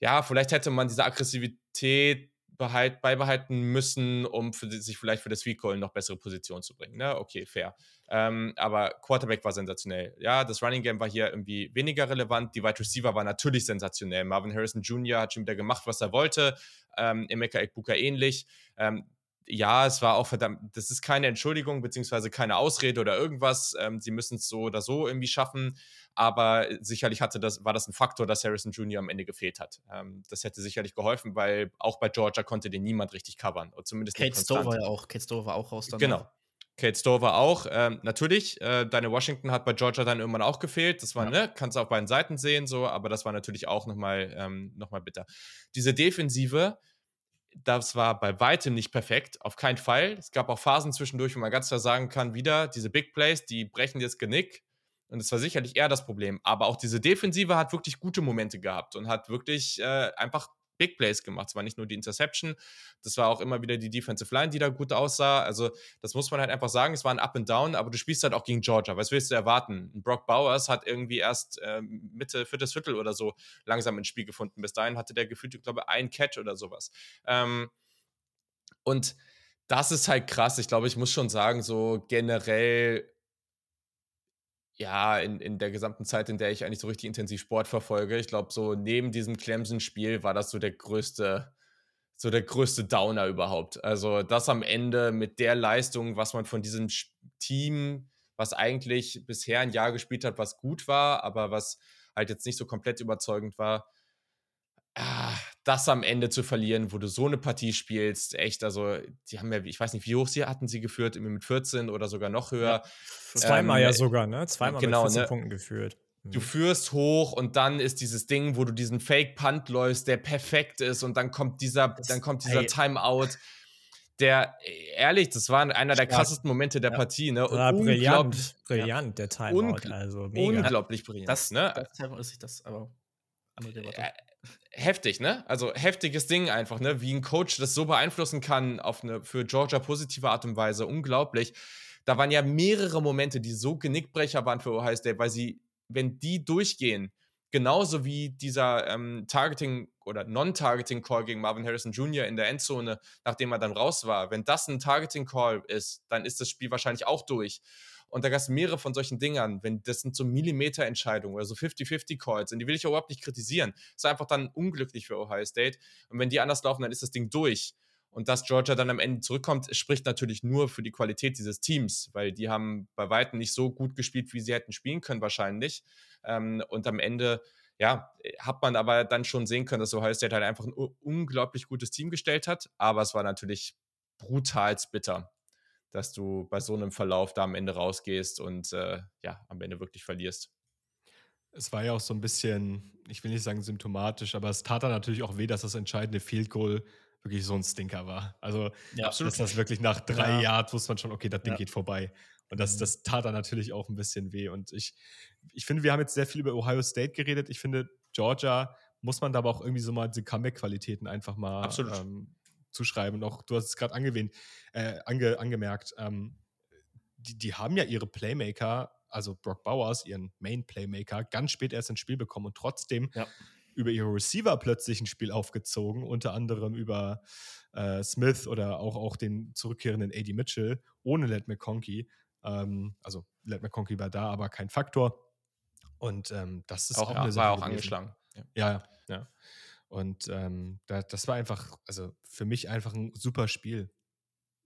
Ja, vielleicht hätte man diese Aggressivität behalt, beibehalten müssen, um für, sich vielleicht für das Recall noch bessere Position zu bringen. Ne? Okay, fair. Ähm, aber Quarterback war sensationell. Ja, das Running Game war hier irgendwie weniger relevant. Die Wide Receiver war natürlich sensationell. Marvin Harrison Jr. hat schon wieder gemacht, was er wollte. Ähm, Emeka Ekbuka ähnlich. Ähm, ja, es war auch verdammt, das ist keine Entschuldigung, beziehungsweise keine Ausrede oder irgendwas. Ähm, sie müssen es so oder so irgendwie schaffen. Aber sicherlich hatte das, war das ein Faktor, dass Harrison Jr. am Ende gefehlt hat. Ähm, das hätte sicherlich geholfen, weil auch bei Georgia konnte den niemand richtig covern. Oder zumindest Kate Stover ja auch. Kate Stover war auch raus dann. Genau. Kate Stover auch. Ähm, natürlich, äh, deine Washington hat bei Georgia dann irgendwann auch gefehlt. Das war, ja. ne, kannst du auf beiden Seiten sehen, so, aber das war natürlich auch nochmal ähm, noch bitter. Diese Defensive, das war bei weitem nicht perfekt, auf keinen Fall. Es gab auch Phasen zwischendurch, wo man ganz klar sagen kann, wieder diese Big Plays, die brechen jetzt Genick. Und das war sicherlich eher das Problem. Aber auch diese Defensive hat wirklich gute Momente gehabt und hat wirklich äh, einfach Big Plays gemacht. Es war nicht nur die Interception, das war auch immer wieder die Defensive Line, die da gut aussah. Also, das muss man halt einfach sagen. Es war ein Up and Down, aber du spielst halt auch gegen Georgia. Was willst du erwarten? Brock Bowers hat irgendwie erst äh, Mitte, viertes Viertel oder so langsam ins Spiel gefunden. Bis dahin hatte der gefühlt, ich glaube, ein Catch oder sowas. Ähm, und das ist halt krass. Ich glaube, ich muss schon sagen, so generell ja, in, in der gesamten Zeit, in der ich eigentlich so richtig intensiv Sport verfolge, ich glaube, so neben diesem Clemson-Spiel war das so der größte, so der größte Downer überhaupt. Also das am Ende mit der Leistung, was man von diesem Team, was eigentlich bisher ein Jahr gespielt hat, was gut war, aber was halt jetzt nicht so komplett überzeugend war, ah, das am Ende zu verlieren, wo du so eine Partie spielst, echt, also die haben ja, ich weiß nicht, wie hoch sie hatten sie geführt, irgendwie mit 14 oder sogar noch höher. Ja, zweimal ähm, ja sogar, ne? Zweimal genau, mit 14 ne? Punkten geführt. Du mhm. führst hoch und dann ist dieses Ding, wo du diesen Fake-Punt läufst, der perfekt ist und dann kommt dieser, das, dann kommt dieser ey. Timeout. Der, ehrlich, das war einer der krassesten Momente der ja. Partie, ne? Und ja, brillant, brillant, der Timeout, also mega. Unglaublich brillant. Das, ne? das ist das, aber andere Debatte. Heftig, ne? Also heftiges Ding einfach, ne? Wie ein Coach das so beeinflussen kann auf eine für Georgia positive Art und Weise, unglaublich. Da waren ja mehrere Momente, die so Genickbrecher waren für Ohio State, weil sie, wenn die durchgehen, genauso wie dieser ähm, Targeting oder Non-Targeting Call gegen Marvin Harrison Jr. in der Endzone, nachdem er dann raus war, wenn das ein Targeting Call ist, dann ist das Spiel wahrscheinlich auch durch. Und da gab es mehrere von solchen Dingern, wenn das sind so Millimeterentscheidungen oder so 50-50 Calls, und die will ich überhaupt nicht kritisieren. Ist einfach dann unglücklich für Ohio State. Und wenn die anders laufen, dann ist das Ding durch. Und dass Georgia dann am Ende zurückkommt, spricht natürlich nur für die Qualität dieses Teams, weil die haben bei weitem nicht so gut gespielt, wie sie hätten spielen können, wahrscheinlich. Ähm, und am Ende, ja, hat man aber dann schon sehen können, dass Ohio State halt einfach ein unglaublich gutes Team gestellt hat. Aber es war natürlich brutal bitter dass du bei so einem Verlauf da am Ende rausgehst und äh, ja, am Ende wirklich verlierst. Es war ja auch so ein bisschen, ich will nicht sagen symptomatisch, aber es tat dann natürlich auch weh, dass das entscheidende Field Goal wirklich so ein Stinker war. Also, ja, absolut. dass das wirklich nach drei ja. Jahren wusste man schon, okay, das Ding ja. geht vorbei. Und das, mhm. das tat dann natürlich auch ein bisschen weh. Und ich, ich finde, wir haben jetzt sehr viel über Ohio State geredet. Ich finde, Georgia muss man da aber auch irgendwie so mal diese Comeback-Qualitäten einfach mal ähm, zuschreiben. Und auch, du hast es gerade angewähnt, äh, ange, angemerkt, ähm, die, die haben ja ihre Playmaker, also Brock Bowers, ihren Main-Playmaker, ganz spät erst ins Spiel bekommen und trotzdem ja. über ihre Receiver plötzlich ein Spiel aufgezogen, unter anderem über äh, Smith oder auch, auch den zurückkehrenden AD Mitchell ohne Let McConkey. Ähm, also Let McConkey war da, aber kein Faktor. Und ähm, das ist auch, Sache. War auch angeschlagen. Ja, ja. ja. Und ähm, da, das war einfach, also für mich einfach ein super Spiel.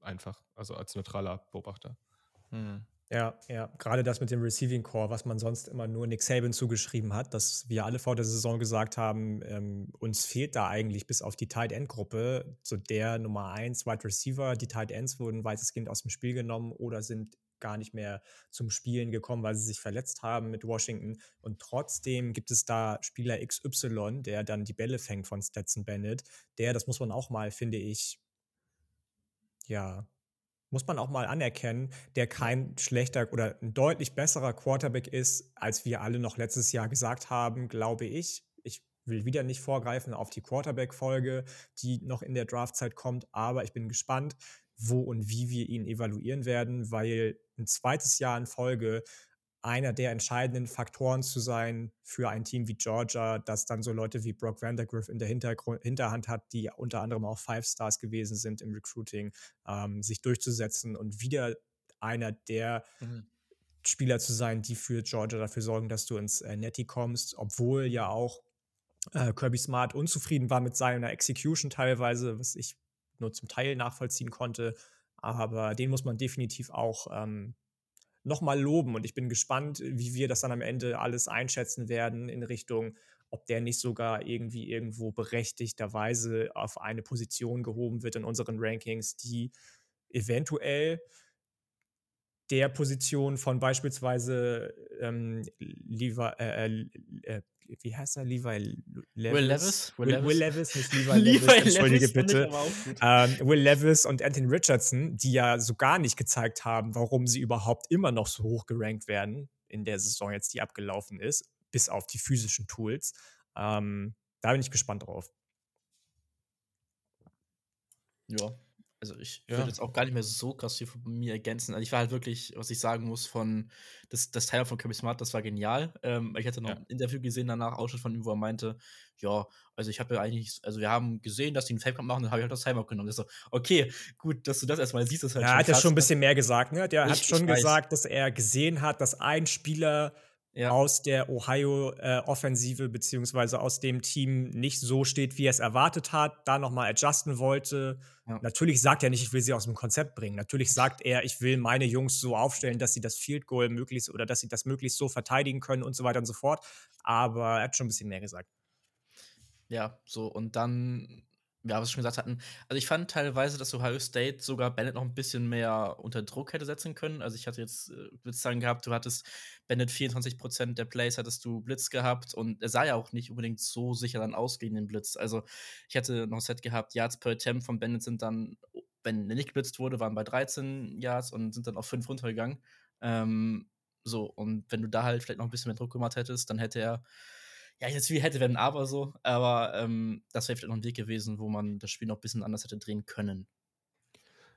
Einfach, also als neutraler Beobachter. Hm. Ja, ja, gerade das mit dem Receiving Core, was man sonst immer nur Nick Saban zugeschrieben hat, dass wir alle vor der Saison gesagt haben, ähm, uns fehlt da eigentlich bis auf die Tight End Gruppe so der Nummer 1 Wide Receiver. Die Tight Ends wurden weitestgehend aus dem Spiel genommen oder sind gar nicht mehr zum Spielen gekommen, weil sie sich verletzt haben mit Washington. Und trotzdem gibt es da Spieler XY, der dann die Bälle fängt von Stetson Bennett. Der, das muss man auch mal, finde ich, ja, muss man auch mal anerkennen, der kein schlechter oder ein deutlich besserer Quarterback ist, als wir alle noch letztes Jahr gesagt haben, glaube ich. Ich will wieder nicht vorgreifen auf die Quarterback-Folge, die noch in der Draftzeit kommt, aber ich bin gespannt, wo und wie wir ihn evaluieren werden, weil ein zweites Jahr in Folge einer der entscheidenden Faktoren zu sein für ein Team wie Georgia, das dann so Leute wie Brock Vandergriff in der Hinterhand hat, die unter anderem auch Five Stars gewesen sind im Recruiting, ähm, sich durchzusetzen und wieder einer der mhm. Spieler zu sein, die für Georgia dafür sorgen, dass du ins äh, Netty kommst, obwohl ja auch äh, Kirby Smart unzufrieden war mit seiner Execution teilweise, was ich nur zum Teil nachvollziehen konnte. Aber den muss man definitiv auch ähm, nochmal loben. Und ich bin gespannt, wie wir das dann am Ende alles einschätzen werden in Richtung, ob der nicht sogar irgendwie irgendwo berechtigterweise auf eine Position gehoben wird in unseren Rankings, die eventuell der Position von beispielsweise ähm, Levi, äh, äh, äh wie heißt er? Levi Levis? Will Levis? Will, Will, Will Levis, nicht Levi Levis, entschuldige bitte. Ähm, Will Levis und Anthony Richardson, die ja so gar nicht gezeigt haben, warum sie überhaupt immer noch so hoch gerankt werden in der Saison jetzt, die abgelaufen ist, bis auf die physischen Tools. Ähm, da bin ich gespannt drauf. Ja, also ich ja. würde jetzt auch gar nicht mehr so krass viel von mir ergänzen. Also ich war halt wirklich, was ich sagen muss, von das, das Teil von Kirby Smart, das war genial. Ähm, ich hatte noch ja. ein Interview gesehen danach, Ausschnitt von ihm, wo er meinte, ja, also ich habe ja eigentlich, also wir haben gesehen, dass die einen Fake machen, dann habe ich halt das Timeout genommen. Ich so, okay, gut, dass du das erstmal siehst, ist halt ja, schon hat ja schon ein ne? bisschen mehr gesagt, ne? Der ich, hat schon gesagt, dass er gesehen hat, dass ein Spieler ja. aus der Ohio-Offensive äh, beziehungsweise aus dem Team nicht so steht, wie er es erwartet hat, da nochmal adjusten wollte. Ja. Natürlich sagt er nicht, ich will sie aus dem Konzept bringen. Natürlich sagt er, ich will meine Jungs so aufstellen, dass sie das Field Goal möglichst oder dass sie das möglichst so verteidigen können und so weiter und so fort. Aber er hat schon ein bisschen mehr gesagt. Ja, so und dann ja, was wir schon gesagt hatten. Also ich fand teilweise, dass Ohio State sogar Bennett noch ein bisschen mehr unter Druck hätte setzen können. Also ich hatte jetzt äh, Blitzzahlen gehabt, du hattest Bennett 24% der Plays hattest du Blitz gehabt und er sah ja auch nicht unbedingt so sicher dann aus gegen den Blitz. Also ich hatte noch ein Set gehabt, Yards per Attempt von Bennett sind dann, wenn er nicht geblitzt wurde, waren bei 13 Yards und sind dann auf 5 runtergegangen. Ähm, so, und wenn du da halt vielleicht noch ein bisschen mehr Druck gemacht hättest, dann hätte er ja, jetzt wie hätte, wenn aber so. Aber ähm, das wäre vielleicht noch ein Weg gewesen, wo man das Spiel noch ein bisschen anders hätte drehen können.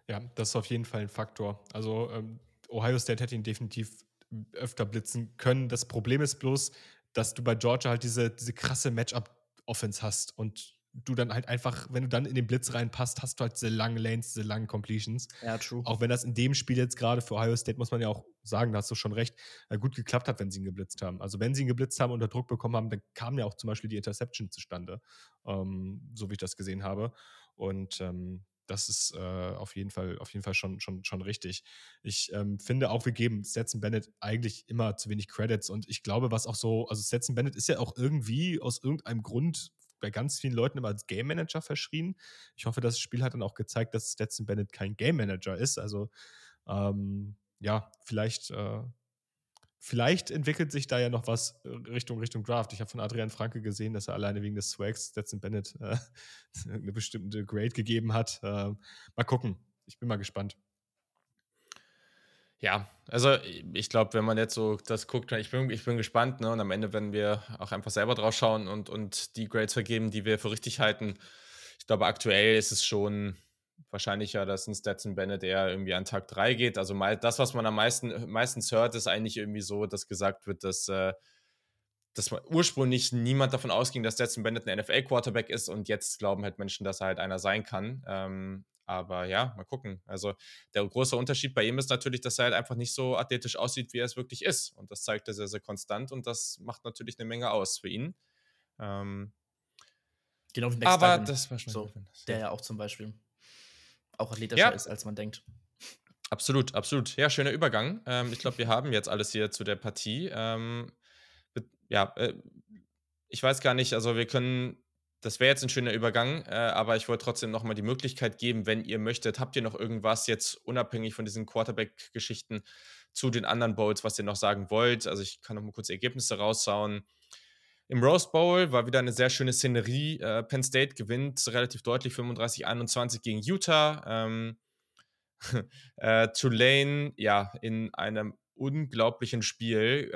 Ja, das ist auf jeden Fall ein Faktor. Also ähm, Ohio State hätte ihn definitiv öfter blitzen können. Das Problem ist bloß, dass du bei Georgia halt diese, diese krasse Matchup-Offense hast und du dann halt einfach, wenn du dann in den Blitz reinpasst, hast du halt diese langen Lanes, diese langen Completions. Ja, true. Auch wenn das in dem Spiel jetzt gerade für Ohio State, muss man ja auch sagen, da hast du schon recht, äh, gut geklappt hat, wenn sie ihn geblitzt haben. Also wenn sie ihn geblitzt haben, unter Druck bekommen haben, dann kam ja auch zum Beispiel die Interception zustande, ähm, so wie ich das gesehen habe. Und ähm, das ist äh, auf jeden Fall, auf jeden Fall schon, schon, schon richtig. Ich ähm, finde auch, wir geben Stetson Bennett eigentlich immer zu wenig Credits und ich glaube, was auch so, also Stetson Bennett ist ja auch irgendwie aus irgendeinem Grund bei ganz vielen Leuten immer als Game Manager verschrien. Ich hoffe, das Spiel hat dann auch gezeigt, dass Stetson Bennett kein Game Manager ist. Also ähm, ja, vielleicht, äh, vielleicht entwickelt sich da ja noch was äh, Richtung Richtung Draft. Ich habe von Adrian Franke gesehen, dass er alleine wegen des Swags Stetson Bennett äh, eine bestimmte Grade gegeben hat. Äh, mal gucken. Ich bin mal gespannt. Ja, also ich glaube, wenn man jetzt so das guckt, ich bin, ich bin gespannt, ne? Und am Ende, wenn wir auch einfach selber drauf schauen und, und die Grades vergeben, die wir für richtig halten, ich glaube, aktuell ist es schon wahrscheinlicher, dass ein Stetson Bennett eher irgendwie an Tag 3 geht. Also das, was man am meisten meistens hört, ist eigentlich irgendwie so, dass gesagt wird, dass, äh, dass ursprünglich niemand davon ausging, dass Stetson Bennett ein NFL-Quarterback ist und jetzt glauben halt Menschen, dass er halt einer sein kann. Ähm, aber ja, mal gucken. Also der große Unterschied bei ihm ist natürlich, dass er halt einfach nicht so athletisch aussieht, wie er es wirklich ist. Und das zeigt er sehr, sehr konstant und das macht natürlich eine Menge aus für ihn. Ähm, genau wie Max Aber das war schon so, der ja auch zum Beispiel auch athletischer ja. ist, als man denkt. Absolut, absolut. Ja, schöner Übergang. Ähm, ich glaube, wir haben jetzt alles hier zu der Partie. Ähm, ja, äh, ich weiß gar nicht, also wir können das wäre jetzt ein schöner Übergang, äh, aber ich wollte trotzdem nochmal die Möglichkeit geben, wenn ihr möchtet, habt ihr noch irgendwas jetzt unabhängig von diesen Quarterback-Geschichten zu den anderen Bowls, was ihr noch sagen wollt? Also ich kann noch mal kurz Ergebnisse raushauen. Im Rose Bowl war wieder eine sehr schöne Szenerie. Äh, Penn State gewinnt relativ deutlich 35-21 gegen Utah. Ähm, äh, Tulane, ja, in einem unglaublichen Spiel.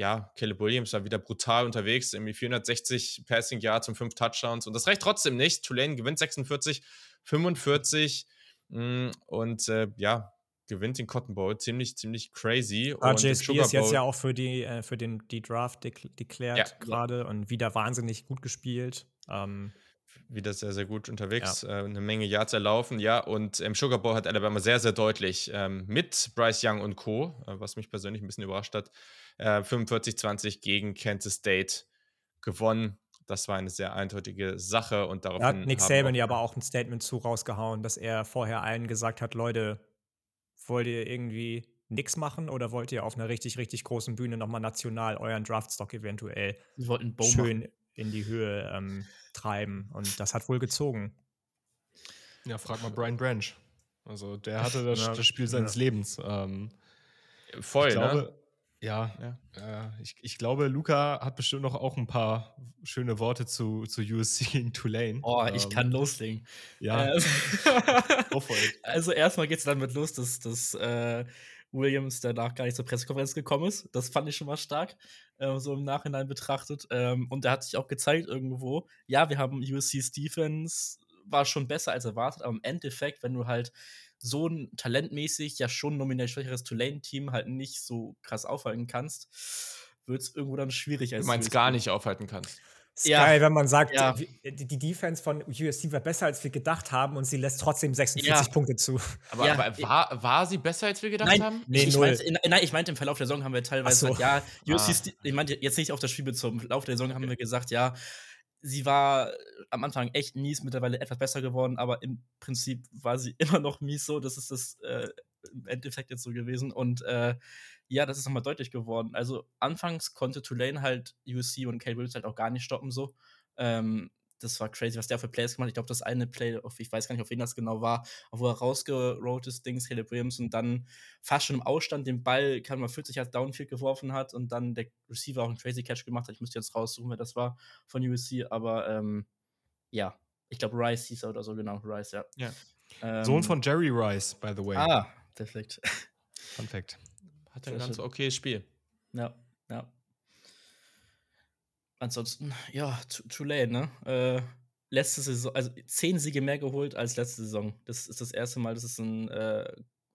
Ja, Caleb Williams war wieder brutal unterwegs, irgendwie 460 Passing Yards und 5 Touchdowns und das reicht trotzdem nicht. Tulane gewinnt 46, 45 mh, und äh, ja, gewinnt den Cotton Bowl. Ziemlich, ziemlich crazy. RJSP ist jetzt ja auch für, die, äh, für den, die Draft deklärt ja, gerade und wieder wahnsinnig gut gespielt. Ähm, wieder sehr, sehr gut unterwegs. Ja. Äh, eine Menge Yards erlaufen, ja. Und im Sugar Bowl hat Alabama sehr, sehr deutlich ähm, mit Bryce Young und Co., äh, was mich persönlich ein bisschen überrascht hat, äh, 45-20 gegen Kansas State gewonnen. Das war eine sehr eindeutige Sache und daraufhin. Da hat Nick Saban ja aber auch ein Statement zu rausgehauen, dass er vorher allen gesagt hat: Leute, wollt ihr irgendwie nichts machen oder wollt ihr auf einer richtig, richtig großen Bühne nochmal national euren Draftstock eventuell schön machen. in die Höhe ähm, treiben? Und das hat wohl gezogen. Ja, frag mal Brian Branch. Also der hatte das, ja, das Spiel seines ja. Lebens. Ähm, Voll, ich glaube, ne? Ja, ja. Äh, ich, ich glaube, Luca hat bestimmt noch auch ein paar schöne Worte zu, zu USC gegen Tulane. Oh, ich ähm, kann loslegen. Ja. Äh, also erstmal geht es damit los, dass, dass äh, Williams danach gar nicht zur Pressekonferenz gekommen ist. Das fand ich schon mal stark, äh, so im Nachhinein betrachtet. Ähm, und er hat sich auch gezeigt irgendwo, ja, wir haben USC's Defense, war schon besser als erwartet, aber im Endeffekt, wenn du halt so ein talentmäßig ja schon nominell schwächeres Tulane-Team halt nicht so krass aufhalten kannst, wird es irgendwo dann schwierig. Als du meinst gar nicht aufhalten kannst. Ist ja. geil, wenn man sagt, ja. die Defense von USC war besser, als wir gedacht haben und sie lässt trotzdem 46 ja. Punkte zu. Aber, ja. aber war, war, sie besser, als wir gedacht nein, haben? Nee, ich, meinte, nein, ich meinte, im Verlauf der Saison haben wir teilweise so. gesagt, ja, USC, ah. ich meinte jetzt nicht auf das Spiel bezogen, im Verlauf der Saison haben wir gesagt, ja, sie war am Anfang echt mies, mittlerweile etwas besser geworden, aber im Prinzip war sie immer noch mies so. Das ist das äh, im Endeffekt jetzt so gewesen. Und äh, ja, das ist nochmal deutlich geworden. Also anfangs konnte Tulane halt USC und Kate Williams halt auch gar nicht stoppen so. Ähm, das war crazy, was der für Plays gemacht hat. Ich glaube, das eine Play, ich weiß gar nicht, auf wen das genau war, wo er rausgerollt ist, Dings, Caleb Williams und dann fast schon im Ausstand den Ball, kann man 40 als Downfield geworfen hat und dann der Receiver auch einen crazy Catch gemacht hat. Ich müsste jetzt raussuchen, wer das war von USC, aber ähm, ja, ich glaube, Rice hieß er oder so, genau, Rice, ja. ja. Ähm, Sohn von Jerry Rice, by the way. Ah, perfekt. Fun Fact. Hat ein ganz okayes Spiel. Ja, ja ansonsten, ja, Tulane, ne? Äh, letzte Saison, also zehn Siege mehr geholt als letzte Saison. Das ist das erste Mal, dass es ein äh,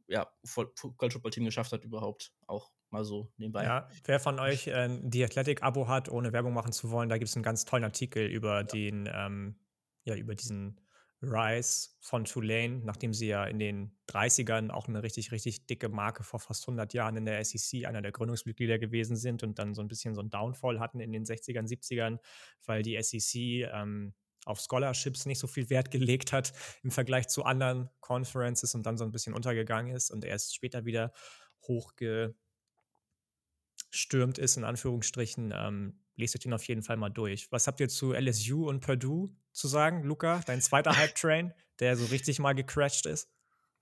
ja, College Football Team geschafft hat, überhaupt. Auch mal so nebenbei. Ja, wer von euch äh, die Athletic-Abo hat, ohne Werbung machen zu wollen, da gibt es einen ganz tollen Artikel über ja. den, ähm, ja, über diesen Rise von Tulane, nachdem sie ja in den 30ern auch eine richtig, richtig dicke Marke vor fast 100 Jahren in der SEC, einer der Gründungsmitglieder gewesen sind und dann so ein bisschen so ein Downfall hatten in den 60ern, 70ern, weil die SEC ähm, auf Scholarships nicht so viel Wert gelegt hat im Vergleich zu anderen Conferences und dann so ein bisschen untergegangen ist und erst später wieder hochgestürmt ist, in Anführungsstrichen. Ähm, lest euch den auf jeden Fall mal durch. Was habt ihr zu LSU und Purdue zu sagen, Luca? Dein zweiter Hype-Train, der so richtig mal gecrashed ist?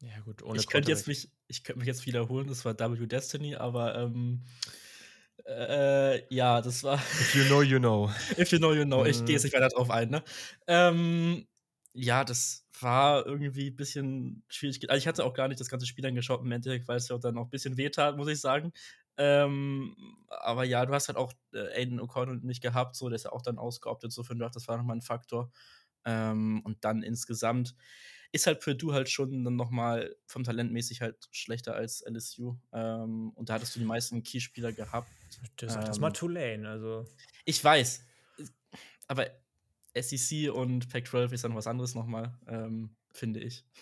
Ja, gut, ohne Ich könnte jetzt mich, ich könnte mich jetzt wiederholen, das war W Destiny, aber ähm, äh, ja, das war. If you know, you know. If you know, you know. Ich gehe jetzt nicht weiter drauf ein, ne? Ähm, ja, das war irgendwie ein bisschen schwierig. Also ich hatte auch gar nicht das ganze Spiel angeschaut im Endeffekt, weil es ja auch dann auch ein bisschen wehtat, muss ich sagen. Ähm, aber ja, du hast halt auch äh, Aiden O'Connell nicht gehabt, so, der ist ja auch dann ausgeoptet, so für das war nochmal ein Faktor. Ähm, und dann insgesamt ist halt Purdue halt schon dann nochmal vom Talentmäßig halt schlechter als LSU. Ähm, und da hattest du die meisten Keyspieler gehabt. Das, ähm, das mal Tulane, also. Ich weiß. Aber SEC und Pac-12 ist dann was anderes nochmal, ähm, finde ich.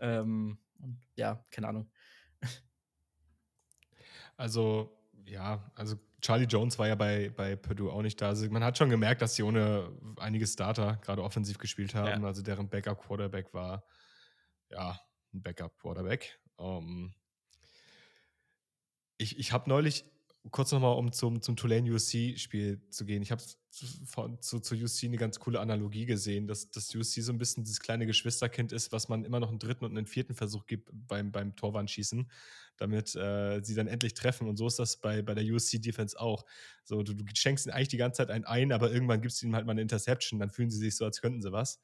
Ähm, ja, keine Ahnung. Also, ja, also Charlie Jones war ja bei, bei Purdue auch nicht da. Also man hat schon gemerkt, dass sie ohne einige Starter gerade offensiv gespielt haben. Ja. Also deren Backup-Quarterback war ja ein Backup-Quarterback. Um, ähm, ich ich habe neulich, kurz nochmal, um zum, zum Tulane USC-Spiel zu gehen, ich habe von, zu, zu UC eine ganz coole Analogie gesehen, dass, dass UC so ein bisschen dieses kleine Geschwisterkind ist, was man immer noch einen dritten und einen vierten Versuch gibt beim, beim Torwandschießen, damit äh, sie dann endlich treffen. Und so ist das bei, bei der USC-Defense auch. So, du, du schenkst ihnen eigentlich die ganze Zeit einen ein, aber irgendwann gibst du ihnen halt mal eine Interception, dann fühlen sie sich so, als könnten sie was.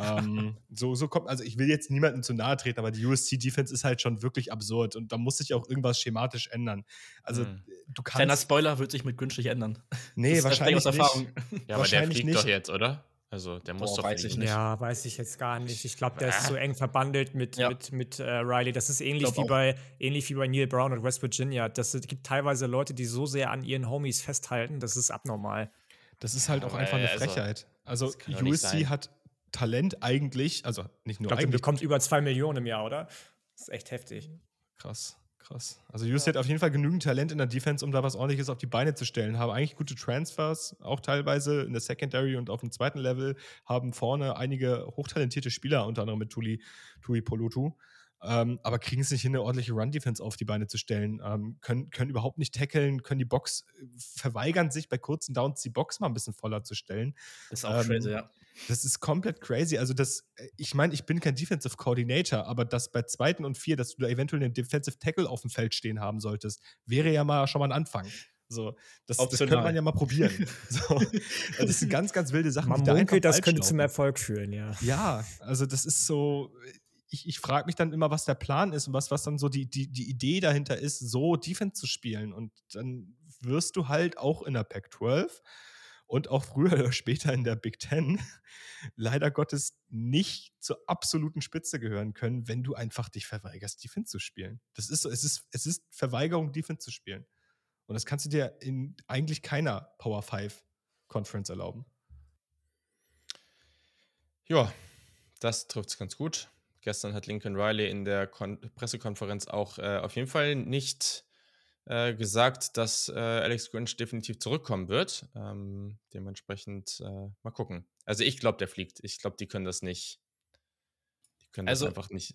ähm, so, so kommt, also ich will jetzt niemandem zu nahe treten, aber die USC-Defense ist halt schon wirklich absurd und da muss sich auch irgendwas schematisch ändern. Also mhm. du kannst. Kleiner Spoiler wird sich mit nicht ändern. Nee, wahrscheinlich nicht. Ja, aber der fliegt nicht. doch jetzt, oder? Also der muss Boah, doch weiß ich nicht. Ja, weiß ich jetzt gar nicht. Ich glaube, der ist so eng verbandelt mit, ja. mit, mit äh, Riley. Das ist ähnlich wie, bei, ähnlich wie bei Neil Brown und West Virginia. Das gibt teilweise Leute, die so sehr an ihren Homies festhalten, das ist abnormal. Das ist halt auch einfach eine also, Frechheit. Also, USC hat Talent eigentlich, also nicht nur ich glaub, eigentlich. bekommt über zwei Millionen im Jahr, oder? Das ist echt heftig. Krass. Krass. Also Just ja. hat auf jeden Fall genügend Talent in der Defense, um da was ordentliches auf die Beine zu stellen. Haben eigentlich gute Transfers, auch teilweise in der Secondary und auf dem zweiten Level. Haben vorne einige hochtalentierte Spieler, unter anderem mit Tuli, Tui Polutu. Ähm, aber kriegen es nicht hin, eine ordentliche Run-Defense auf die Beine zu stellen. Ähm, können, können überhaupt nicht tackeln, können die Box, äh, verweigern sich bei kurzen Downs die Box mal ein bisschen voller zu stellen. Das ist auch ähm, crazy, ja. Das ist komplett crazy. Also, das, äh, ich meine, ich bin kein Defensive Coordinator, aber dass bei zweiten und vier, dass du da eventuell einen Defensive Tackle auf dem Feld stehen haben solltest, wäre ja mal schon mal ein Anfang. So, das, das könnte man ja mal probieren. so, also das sind ganz, ganz wilde Sachen. Man die munkelt, da das könnte zum Erfolg führen, ja. Ja, also das ist so, ich, ich frage mich dann immer, was der Plan ist und was, was dann so die, die, die Idee dahinter ist, so Defense zu spielen. Und dann wirst du halt auch in der Pac-12 und auch früher oder später in der Big Ten leider Gottes nicht zur absoluten Spitze gehören können, wenn du einfach dich verweigerst, Defense zu spielen. Das ist so, es ist, es ist Verweigerung, Defense zu spielen. Und das kannst du dir in eigentlich keiner Power 5 Conference erlauben. Ja, das trifft es ganz gut. Gestern hat Lincoln Riley in der Kon Pressekonferenz auch äh, auf jeden Fall nicht äh, gesagt, dass äh, Alex Grinch definitiv zurückkommen wird. Ähm, dementsprechend äh, mal gucken. Also ich glaube, der fliegt. Ich glaube, die können das nicht. Die können also, das einfach nicht.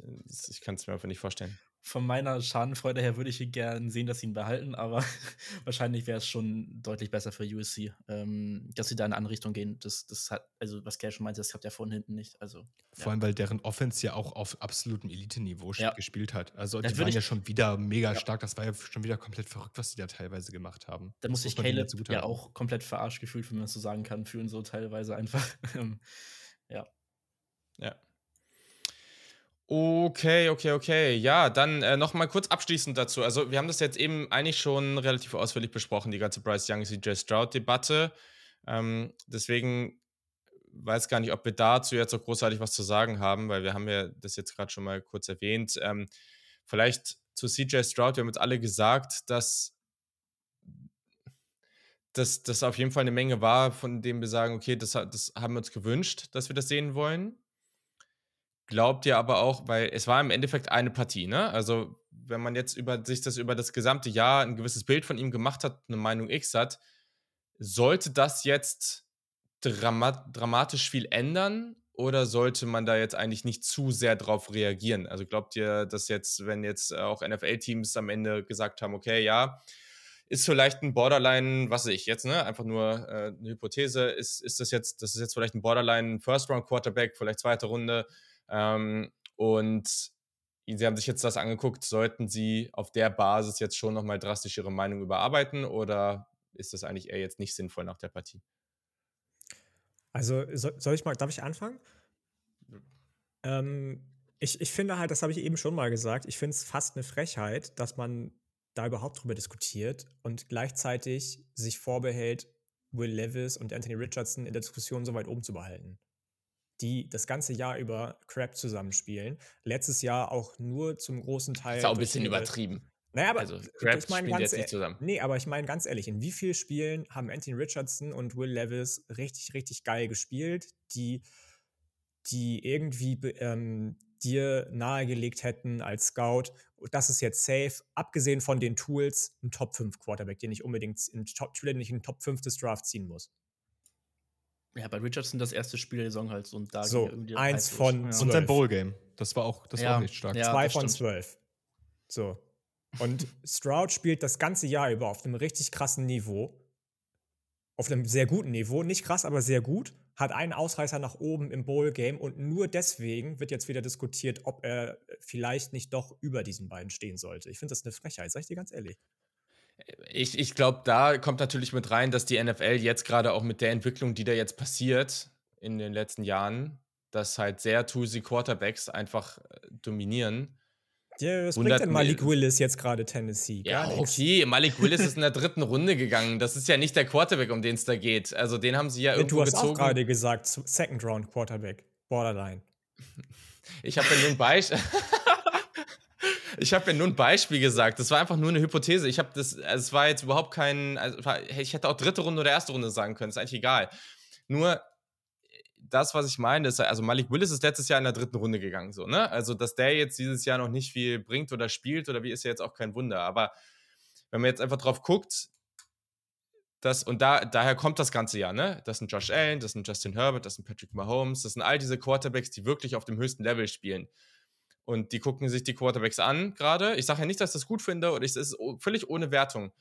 Ich kann es mir einfach nicht vorstellen von meiner Schadenfreude her würde ich gerne sehen, dass sie ihn behalten, aber wahrscheinlich wäre es schon deutlich besser für USC, ähm, dass sie da in eine andere Richtung gehen. Das, das hat, also was Kerl schon meinte, das hat ja von hinten nicht. Also, Vor ja. allem, weil deren Offense ja auch auf absolutem Elite-Niveau ja. gespielt hat. Also das die waren ja schon wieder mega ja. stark. Das war ja schon wieder komplett verrückt, was sie da teilweise gemacht haben. Da muss sich Caleb ja auch komplett verarscht gefühlt, wenn man das so sagen kann, fühlen so teilweise einfach. ja. Ja. Okay, okay, okay. Ja, dann äh, noch mal kurz abschließend dazu. Also, wir haben das jetzt eben eigentlich schon relativ ausführlich besprochen, die ganze Bryce Young, CJ Stroud-Debatte. Ähm, deswegen weiß gar nicht, ob wir dazu jetzt so großartig was zu sagen haben, weil wir haben ja das jetzt gerade schon mal kurz erwähnt. Ähm, vielleicht zu CJ Stroud, wir haben jetzt alle gesagt, dass das auf jeden Fall eine Menge war, von dem wir sagen, okay, das, das haben wir uns gewünscht, dass wir das sehen wollen glaubt ihr aber auch, weil es war im Endeffekt eine Partie, ne? Also, wenn man jetzt über sich das über das gesamte Jahr ein gewisses Bild von ihm gemacht hat, eine Meinung X hat, sollte das jetzt dramat dramatisch viel ändern oder sollte man da jetzt eigentlich nicht zu sehr drauf reagieren? Also glaubt ihr, dass jetzt, wenn jetzt auch NFL-Teams am Ende gesagt haben, okay, ja, ist vielleicht ein Borderline, was weiß ich jetzt, ne? Einfach nur äh, eine Hypothese, ist, ist das jetzt, das ist jetzt vielleicht ein Borderline First-Round-Quarterback, vielleicht zweite Runde, ähm, und Sie haben sich jetzt das angeguckt. Sollten Sie auf der Basis jetzt schon nochmal drastisch Ihre Meinung überarbeiten oder ist das eigentlich eher jetzt nicht sinnvoll nach der Partie? Also, soll ich mal, darf ich anfangen? Ähm, ich, ich finde halt, das habe ich eben schon mal gesagt, ich finde es fast eine Frechheit, dass man da überhaupt drüber diskutiert und gleichzeitig sich vorbehält, Will Levis und Anthony Richardson in der Diskussion so weit oben zu behalten die das ganze Jahr über Crap zusammenspielen. Letztes Jahr auch nur zum großen Teil. ist auch ein bisschen übertrieben. Naja, aber also, Crap ich ganz jetzt zusammen. Nee, aber ich meine ganz ehrlich, in wie vielen Spielen haben Anthony Richardson und Will Levis richtig, richtig geil gespielt, die, die irgendwie ähm, dir nahegelegt hätten als Scout, das ist jetzt safe, abgesehen von den Tools, ein Top 5 Quarterback, den ich unbedingt in Top, den ich in Top 5 des Drafts ziehen muss. Ja, bei Richardson das erste Spiel der Saison halt und da so eins von ja. und sein Bowl Game. Das war auch, das ja. war auch nicht stark. Ja, Zwei von zwölf. So und Stroud spielt das ganze Jahr über auf einem richtig krassen Niveau. auf einem sehr guten Niveau, nicht krass, aber sehr gut, hat einen Ausreißer nach oben im Bowl-Game und nur deswegen wird jetzt wieder diskutiert, ob er vielleicht nicht doch über diesen beiden stehen sollte. Ich finde das eine Frechheit, sag ich dir ganz ehrlich. Ich, ich glaube, da kommt natürlich mit rein, dass die NFL jetzt gerade auch mit der Entwicklung, die da jetzt passiert in den letzten Jahren, dass halt sehr toolsy Quarterbacks einfach äh, dominieren. Ja, was bringt denn Malik Willis jetzt gerade Tennessee? Gar ja, nix. okay, Malik Willis ist in der dritten Runde gegangen. Das ist ja nicht der Quarterback, um den es da geht. Also den haben sie ja, ja irgendwo Du hast gezogen. auch gerade gesagt, Second Round Quarterback, Borderline. Ich habe ja nur ein Beispiel. ich habe ja nur ein Beispiel gesagt. Das war einfach nur eine Hypothese. Ich habe das, also es war jetzt überhaupt kein, also ich hätte auch dritte Runde oder erste Runde sagen können. Ist eigentlich egal. Nur das, was ich meine, ist, also Malik Willis ist letztes Jahr in der dritten Runde gegangen, so, ne? Also, dass der jetzt dieses Jahr noch nicht viel bringt oder spielt oder wie, ist ja jetzt auch kein Wunder. Aber wenn man jetzt einfach drauf guckt, das, und da, daher kommt das ganze Jahr, ne? Das sind Josh Allen, das sind Justin Herbert, das sind Patrick Mahomes, das sind all diese Quarterbacks, die wirklich auf dem höchsten Level spielen. Und die gucken sich die Quarterbacks an gerade. Ich sage ja nicht, dass ich das gut finde oder es ist völlig ohne Wertung.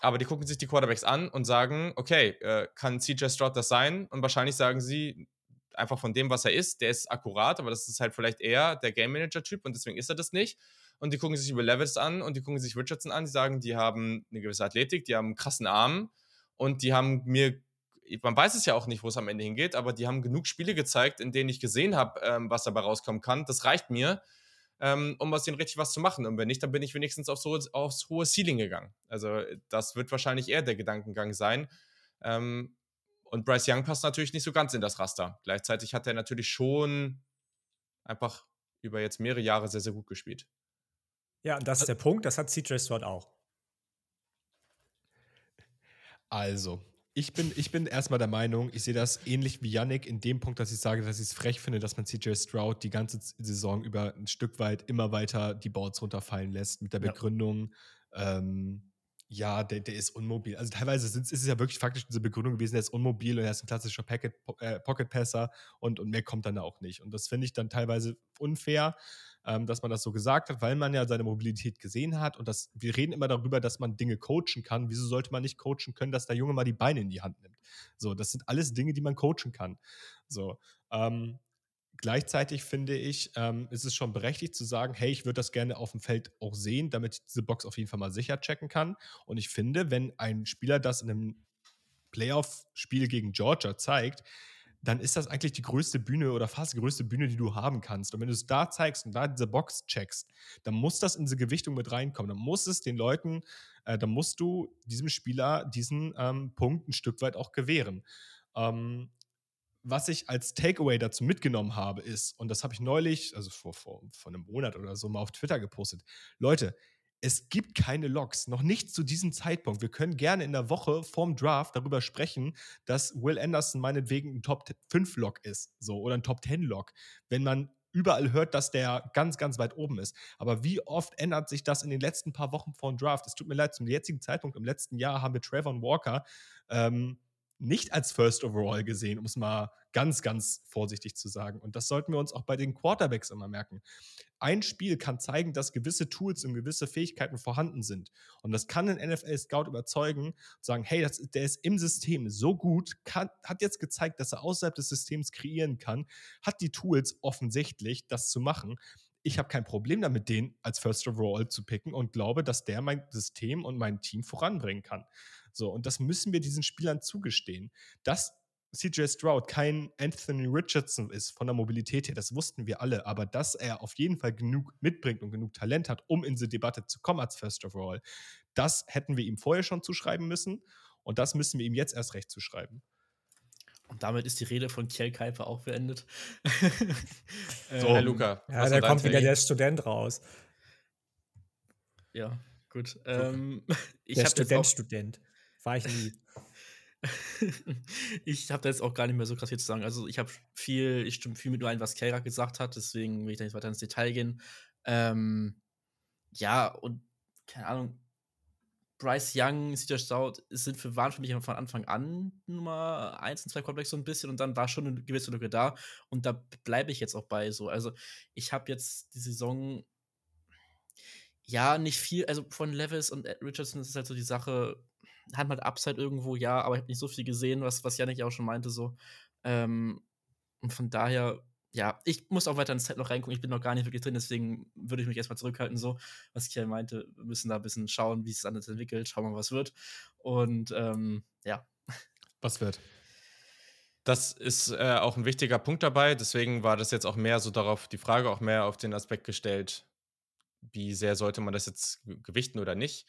Aber die gucken sich die Quarterbacks an und sagen, okay, äh, kann CJ Stroud das sein? Und wahrscheinlich sagen sie, einfach von dem, was er ist, der ist akkurat, aber das ist halt vielleicht eher der Game Manager-Typ und deswegen ist er das nicht. Und die gucken sich über Levis an und die gucken sich Richardson an, die sagen, die haben eine gewisse Athletik, die haben einen krassen Arm und die haben mir, man weiß es ja auch nicht, wo es am Ende hingeht, aber die haben genug Spiele gezeigt, in denen ich gesehen habe, ähm, was dabei rauskommen kann. Das reicht mir, ähm, um aus denen richtig was zu machen. Und wenn nicht, dann bin ich wenigstens aufs hohe, aufs hohe Ceiling gegangen. Also das wird wahrscheinlich eher der Gedankengang sein. Ähm, und Bryce Young passt natürlich nicht so ganz in das Raster. Gleichzeitig hat er natürlich schon einfach über jetzt mehrere Jahre sehr, sehr gut gespielt. Ja, und das ist der Punkt, das hat CJ Stroud auch. Also, ich bin, ich bin erstmal der Meinung, ich sehe das ähnlich wie Yannick in dem Punkt, dass ich sage, dass ich es frech finde, dass man CJ Stroud die ganze Saison über ein Stück weit immer weiter die Boards runterfallen lässt mit der ja. Begründung, ähm, ja, der, der ist unmobil. Also teilweise ist es ja wirklich faktisch diese Begründung gewesen, er ist unmobil und er ist ein klassischer Packet, äh, Pocket-Passer und, und mehr kommt dann auch nicht. Und das finde ich dann teilweise unfair, ähm, dass man das so gesagt hat, weil man ja seine Mobilität gesehen hat und das, wir reden immer darüber, dass man Dinge coachen kann. Wieso sollte man nicht coachen können, dass der Junge mal die Beine in die Hand nimmt? So, das sind alles Dinge, die man coachen kann. So, ähm, Gleichzeitig finde ich, ähm, ist es schon berechtigt zu sagen, hey, ich würde das gerne auf dem Feld auch sehen, damit ich diese Box auf jeden Fall mal sicher checken kann. Und ich finde, wenn ein Spieler das in einem Playoff-Spiel gegen Georgia zeigt, dann ist das eigentlich die größte Bühne oder fast die größte Bühne, die du haben kannst. Und wenn du es da zeigst und da diese Box checkst, dann muss das in diese Gewichtung mit reinkommen. Dann muss es den Leuten, äh, dann musst du diesem Spieler diesen ähm, Punkt ein Stück weit auch gewähren. Ähm, was ich als Takeaway dazu mitgenommen habe, ist, und das habe ich neulich, also vor, vor, vor einem Monat oder so mal auf Twitter gepostet, Leute, es gibt keine Logs, noch nicht zu diesem Zeitpunkt. Wir können gerne in der Woche vorm Draft darüber sprechen, dass Will Anderson meinetwegen ein Top 5 Log ist, so oder ein Top 10 Log, wenn man überall hört, dass der ganz, ganz weit oben ist. Aber wie oft ändert sich das in den letzten paar Wochen vor dem Draft? Es tut mir leid, zum jetzigen Zeitpunkt im letzten Jahr haben wir Trayvon Walker ähm, nicht als First Overall gesehen, um es mal ganz, ganz vorsichtig zu sagen. Und das sollten wir uns auch bei den Quarterbacks immer merken. Ein Spiel kann zeigen, dass gewisse Tools und gewisse Fähigkeiten vorhanden sind. Und das kann ein NFL-Scout überzeugen und sagen, hey, das, der ist im System so gut, kann, hat jetzt gezeigt, dass er außerhalb des Systems kreieren kann, hat die Tools offensichtlich, das zu machen ich habe kein Problem damit, den als First Overall zu picken und glaube, dass der mein System und mein Team voranbringen kann. So, und das müssen wir diesen Spielern zugestehen. Dass CJ Stroud kein Anthony Richardson ist von der Mobilität her, das wussten wir alle, aber dass er auf jeden Fall genug mitbringt und genug Talent hat, um in diese Debatte zu kommen als First Overall, das hätten wir ihm vorher schon zuschreiben müssen und das müssen wir ihm jetzt erst recht zuschreiben. Und damit ist die Rede von Kjell Kuiper auch beendet. so, Herr Luca. Ja, da kommt wieder der Student raus. Ja, gut. Ähm, der Student, Student. War ich nie. ich habe da jetzt auch gar nicht mehr so krass viel zu sagen. Also ich habe viel, ich stimme viel mit nur ein, was Keira gesagt hat, deswegen will ich da nicht weiter ins Detail gehen. Ähm, ja, und keine Ahnung, Bryce Young, CJ Stout sind für, waren für mich von Anfang an Nummer 1 und 2 Quarterbacks so ein bisschen und dann war schon eine gewisse Lücke da und da bleibe ich jetzt auch bei so. Also ich habe jetzt die Saison ja nicht viel, also von Levis und Richardson ist halt so die Sache, hat halt Upside irgendwo, ja, aber ich habe nicht so viel gesehen, was, was Janik ja auch schon meinte, so. Ähm, und von daher, ja, ich muss auch weiter ins Set noch reingucken. Ich bin noch gar nicht wirklich drin, deswegen würde ich mich erstmal zurückhalten, so. Was ich ja meinte, wir müssen da ein bisschen schauen, wie es anders entwickelt, schauen wir mal, was wird. Und ähm, ja. Was wird? Das ist äh, auch ein wichtiger Punkt dabei. Deswegen war das jetzt auch mehr so darauf, die Frage auch mehr auf den Aspekt gestellt, wie sehr sollte man das jetzt gewichten oder nicht.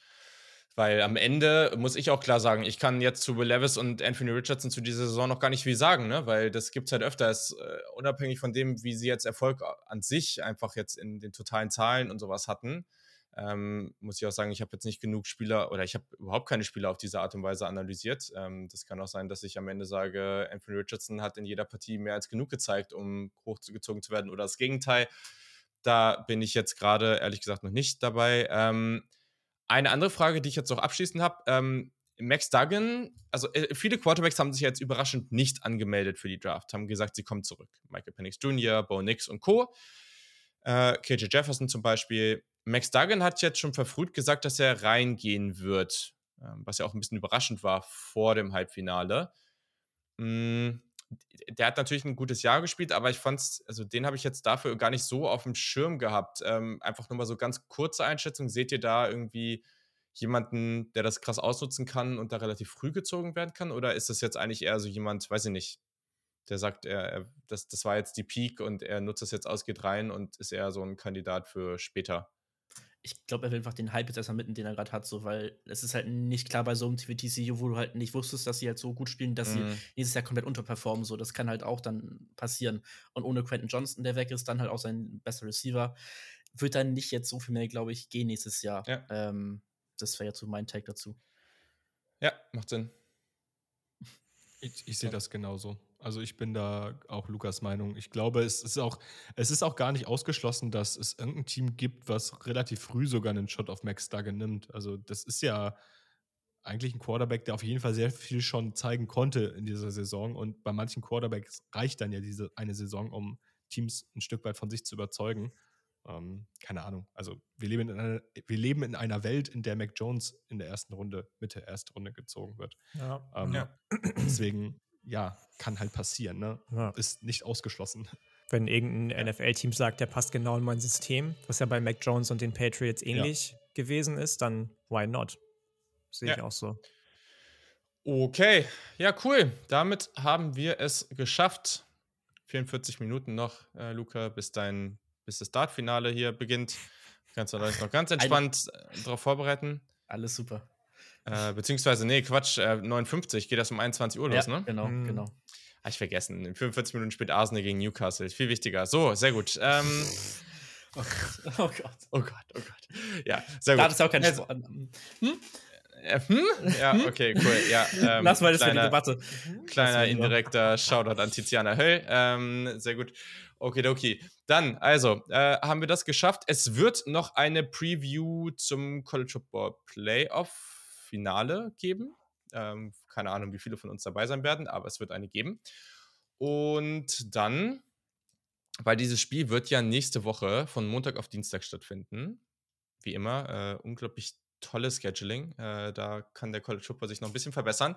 Weil am Ende muss ich auch klar sagen, ich kann jetzt zu Will Levis und Anthony Richardson zu dieser Saison noch gar nicht viel sagen, ne? weil das gibt es halt öfter. Äh, unabhängig von dem, wie sie jetzt Erfolg an sich einfach jetzt in den totalen Zahlen und sowas hatten, ähm, muss ich auch sagen, ich habe jetzt nicht genug Spieler oder ich habe überhaupt keine Spieler auf diese Art und Weise analysiert. Ähm, das kann auch sein, dass ich am Ende sage, Anthony Richardson hat in jeder Partie mehr als genug gezeigt, um hochgezogen zu werden oder das Gegenteil. Da bin ich jetzt gerade ehrlich gesagt noch nicht dabei. Ähm, eine andere Frage, die ich jetzt noch abschließend habe. Ähm, Max Duggan, also äh, viele Quarterbacks haben sich jetzt überraschend nicht angemeldet für die Draft, haben gesagt, sie kommen zurück. Michael Penix Jr., Bo Nix und Co. Äh, KJ Jefferson zum Beispiel. Max Duggan hat jetzt schon verfrüht gesagt, dass er reingehen wird, äh, was ja auch ein bisschen überraschend war vor dem Halbfinale. Mm, der hat natürlich ein gutes Jahr gespielt, aber ich fand's, also den habe ich jetzt dafür gar nicht so auf dem Schirm gehabt. Ähm, einfach nur mal so ganz kurze Einschätzung. Seht ihr da irgendwie jemanden, der das krass ausnutzen kann und da relativ früh gezogen werden kann? Oder ist das jetzt eigentlich eher so jemand, weiß ich nicht, der sagt, er, er das, das war jetzt die Peak und er nutzt das jetzt aus, geht rein und ist eher so ein Kandidat für später? Ich glaube, er will einfach den Hype jetzt erstmal mitten, den er gerade hat, so, weil es ist halt nicht klar bei so einem TVTC, wo du halt nicht wusstest, dass sie halt so gut spielen, dass mhm. sie nächstes Jahr komplett unterperformen. So, das kann halt auch dann passieren. Und ohne Quentin Johnston, der weg ist, dann halt auch sein bester Receiver, wird dann nicht jetzt so viel mehr, glaube ich, gehen nächstes Jahr. Ja. Ähm, das wäre jetzt so mein Take dazu. Ja, macht Sinn. Ich, ich sehe das genauso. Also ich bin da auch Lukas Meinung. Ich glaube, es ist auch, es ist auch gar nicht ausgeschlossen, dass es irgendein Team gibt, was relativ früh sogar einen Shot auf Max Duggan nimmt. Also das ist ja eigentlich ein Quarterback, der auf jeden Fall sehr viel schon zeigen konnte in dieser Saison. Und bei manchen Quarterbacks reicht dann ja diese eine Saison, um Teams ein Stück weit von sich zu überzeugen. Ähm, keine Ahnung. Also wir leben, in einer, wir leben in einer Welt, in der Mac Jones in der ersten Runde, Mitte der ersten Runde gezogen wird. Ja. Ähm, ja. Deswegen ja, kann halt passieren, ne? Ja. Ist nicht ausgeschlossen. Wenn irgendein ja. NFL-Team sagt, der passt genau in mein System, was ja bei Mac Jones und den Patriots ähnlich ja. gewesen ist, dann why not? Sehe ich auch so. Okay, ja, cool. Damit haben wir es geschafft. 44 Minuten noch, äh, Luca, bis dein, bis das Startfinale hier beginnt. Kannst du euch noch ganz entspannt darauf vorbereiten. Alles super. Äh, beziehungsweise, nee, Quatsch, äh, 59 geht das um 21 Uhr los, ja, ne? Genau, mhm. genau. Habe ich vergessen. In 45 Minuten spielt Arsenal gegen Newcastle. Viel wichtiger. So, sehr gut. Ähm, oh, Gott. oh Gott. Oh Gott, oh Gott. Ja, sehr gut. Da ist auch kein Sport. Hm? Äh, hm? Ja, hm? okay, cool. Ja, ähm, Lass mal das kleiner, für die Debatte. Kleiner indirekter Shoutout an Tiziana Höll. Ähm, sehr gut. Okidoki. Dann, also, äh, haben wir das geschafft. Es wird noch eine Preview zum College Football Playoff Finale geben. Ähm, keine Ahnung, wie viele von uns dabei sein werden, aber es wird eine geben. Und dann, weil dieses Spiel wird ja nächste Woche von Montag auf Dienstag stattfinden. Wie immer, äh, unglaublich tolles Scheduling. Äh, da kann der College Football sich noch ein bisschen verbessern.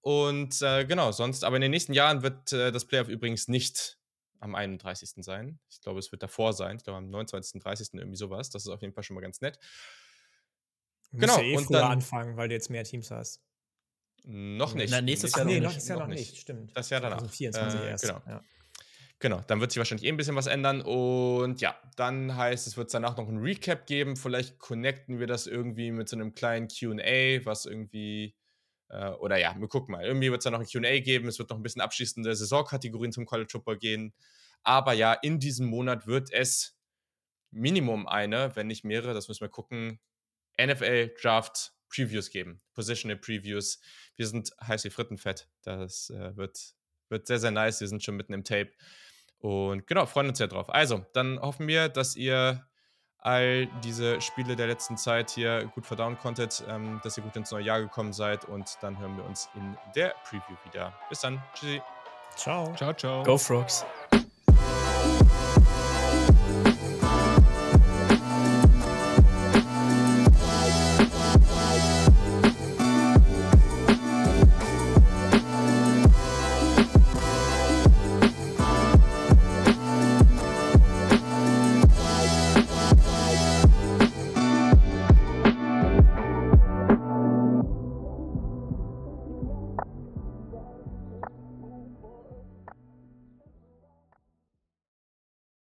Und äh, genau, sonst, aber in den nächsten Jahren wird äh, das Playoff übrigens nicht am 31. sein. Ich glaube, es wird davor sein. Ich glaube, am 29., 30. irgendwie sowas. Das ist auf jeden Fall schon mal ganz nett. Genau. Ja eh und dann anfangen, weil du jetzt mehr Teams hast. Noch nicht. Na, nächstes Jahr nee, noch, nicht. Jahr noch, noch nicht. Stimmt. Das Jahr danach. 2024 äh, erst. Genau. Ja. Genau, dann wird sich wahrscheinlich eh ein bisschen was ändern. Und ja, dann heißt es, wird danach noch ein Recap geben. Vielleicht connecten wir das irgendwie mit so einem kleinen QA, was irgendwie. Äh, oder ja, wir gucken mal. Irgendwie wird es dann noch ein QA geben. Es wird noch ein bisschen abschließende Saisonkategorien zum College Football gehen. Aber ja, in diesem Monat wird es Minimum eine, wenn nicht mehrere, das müssen wir gucken, NFL Draft Previews geben, Positional Previews. Wir sind heiß wie Frittenfett. Das äh, wird, wird sehr, sehr nice. Wir sind schon mitten im Tape. Und genau, freuen uns ja drauf. Also, dann hoffen wir, dass ihr all diese Spiele der letzten Zeit hier gut verdauen konntet, ähm, dass ihr gut ins neue Jahr gekommen seid und dann hören wir uns in der Preview wieder. Bis dann. Tschüssi. Ciao. Ciao, ciao. Go Frogs.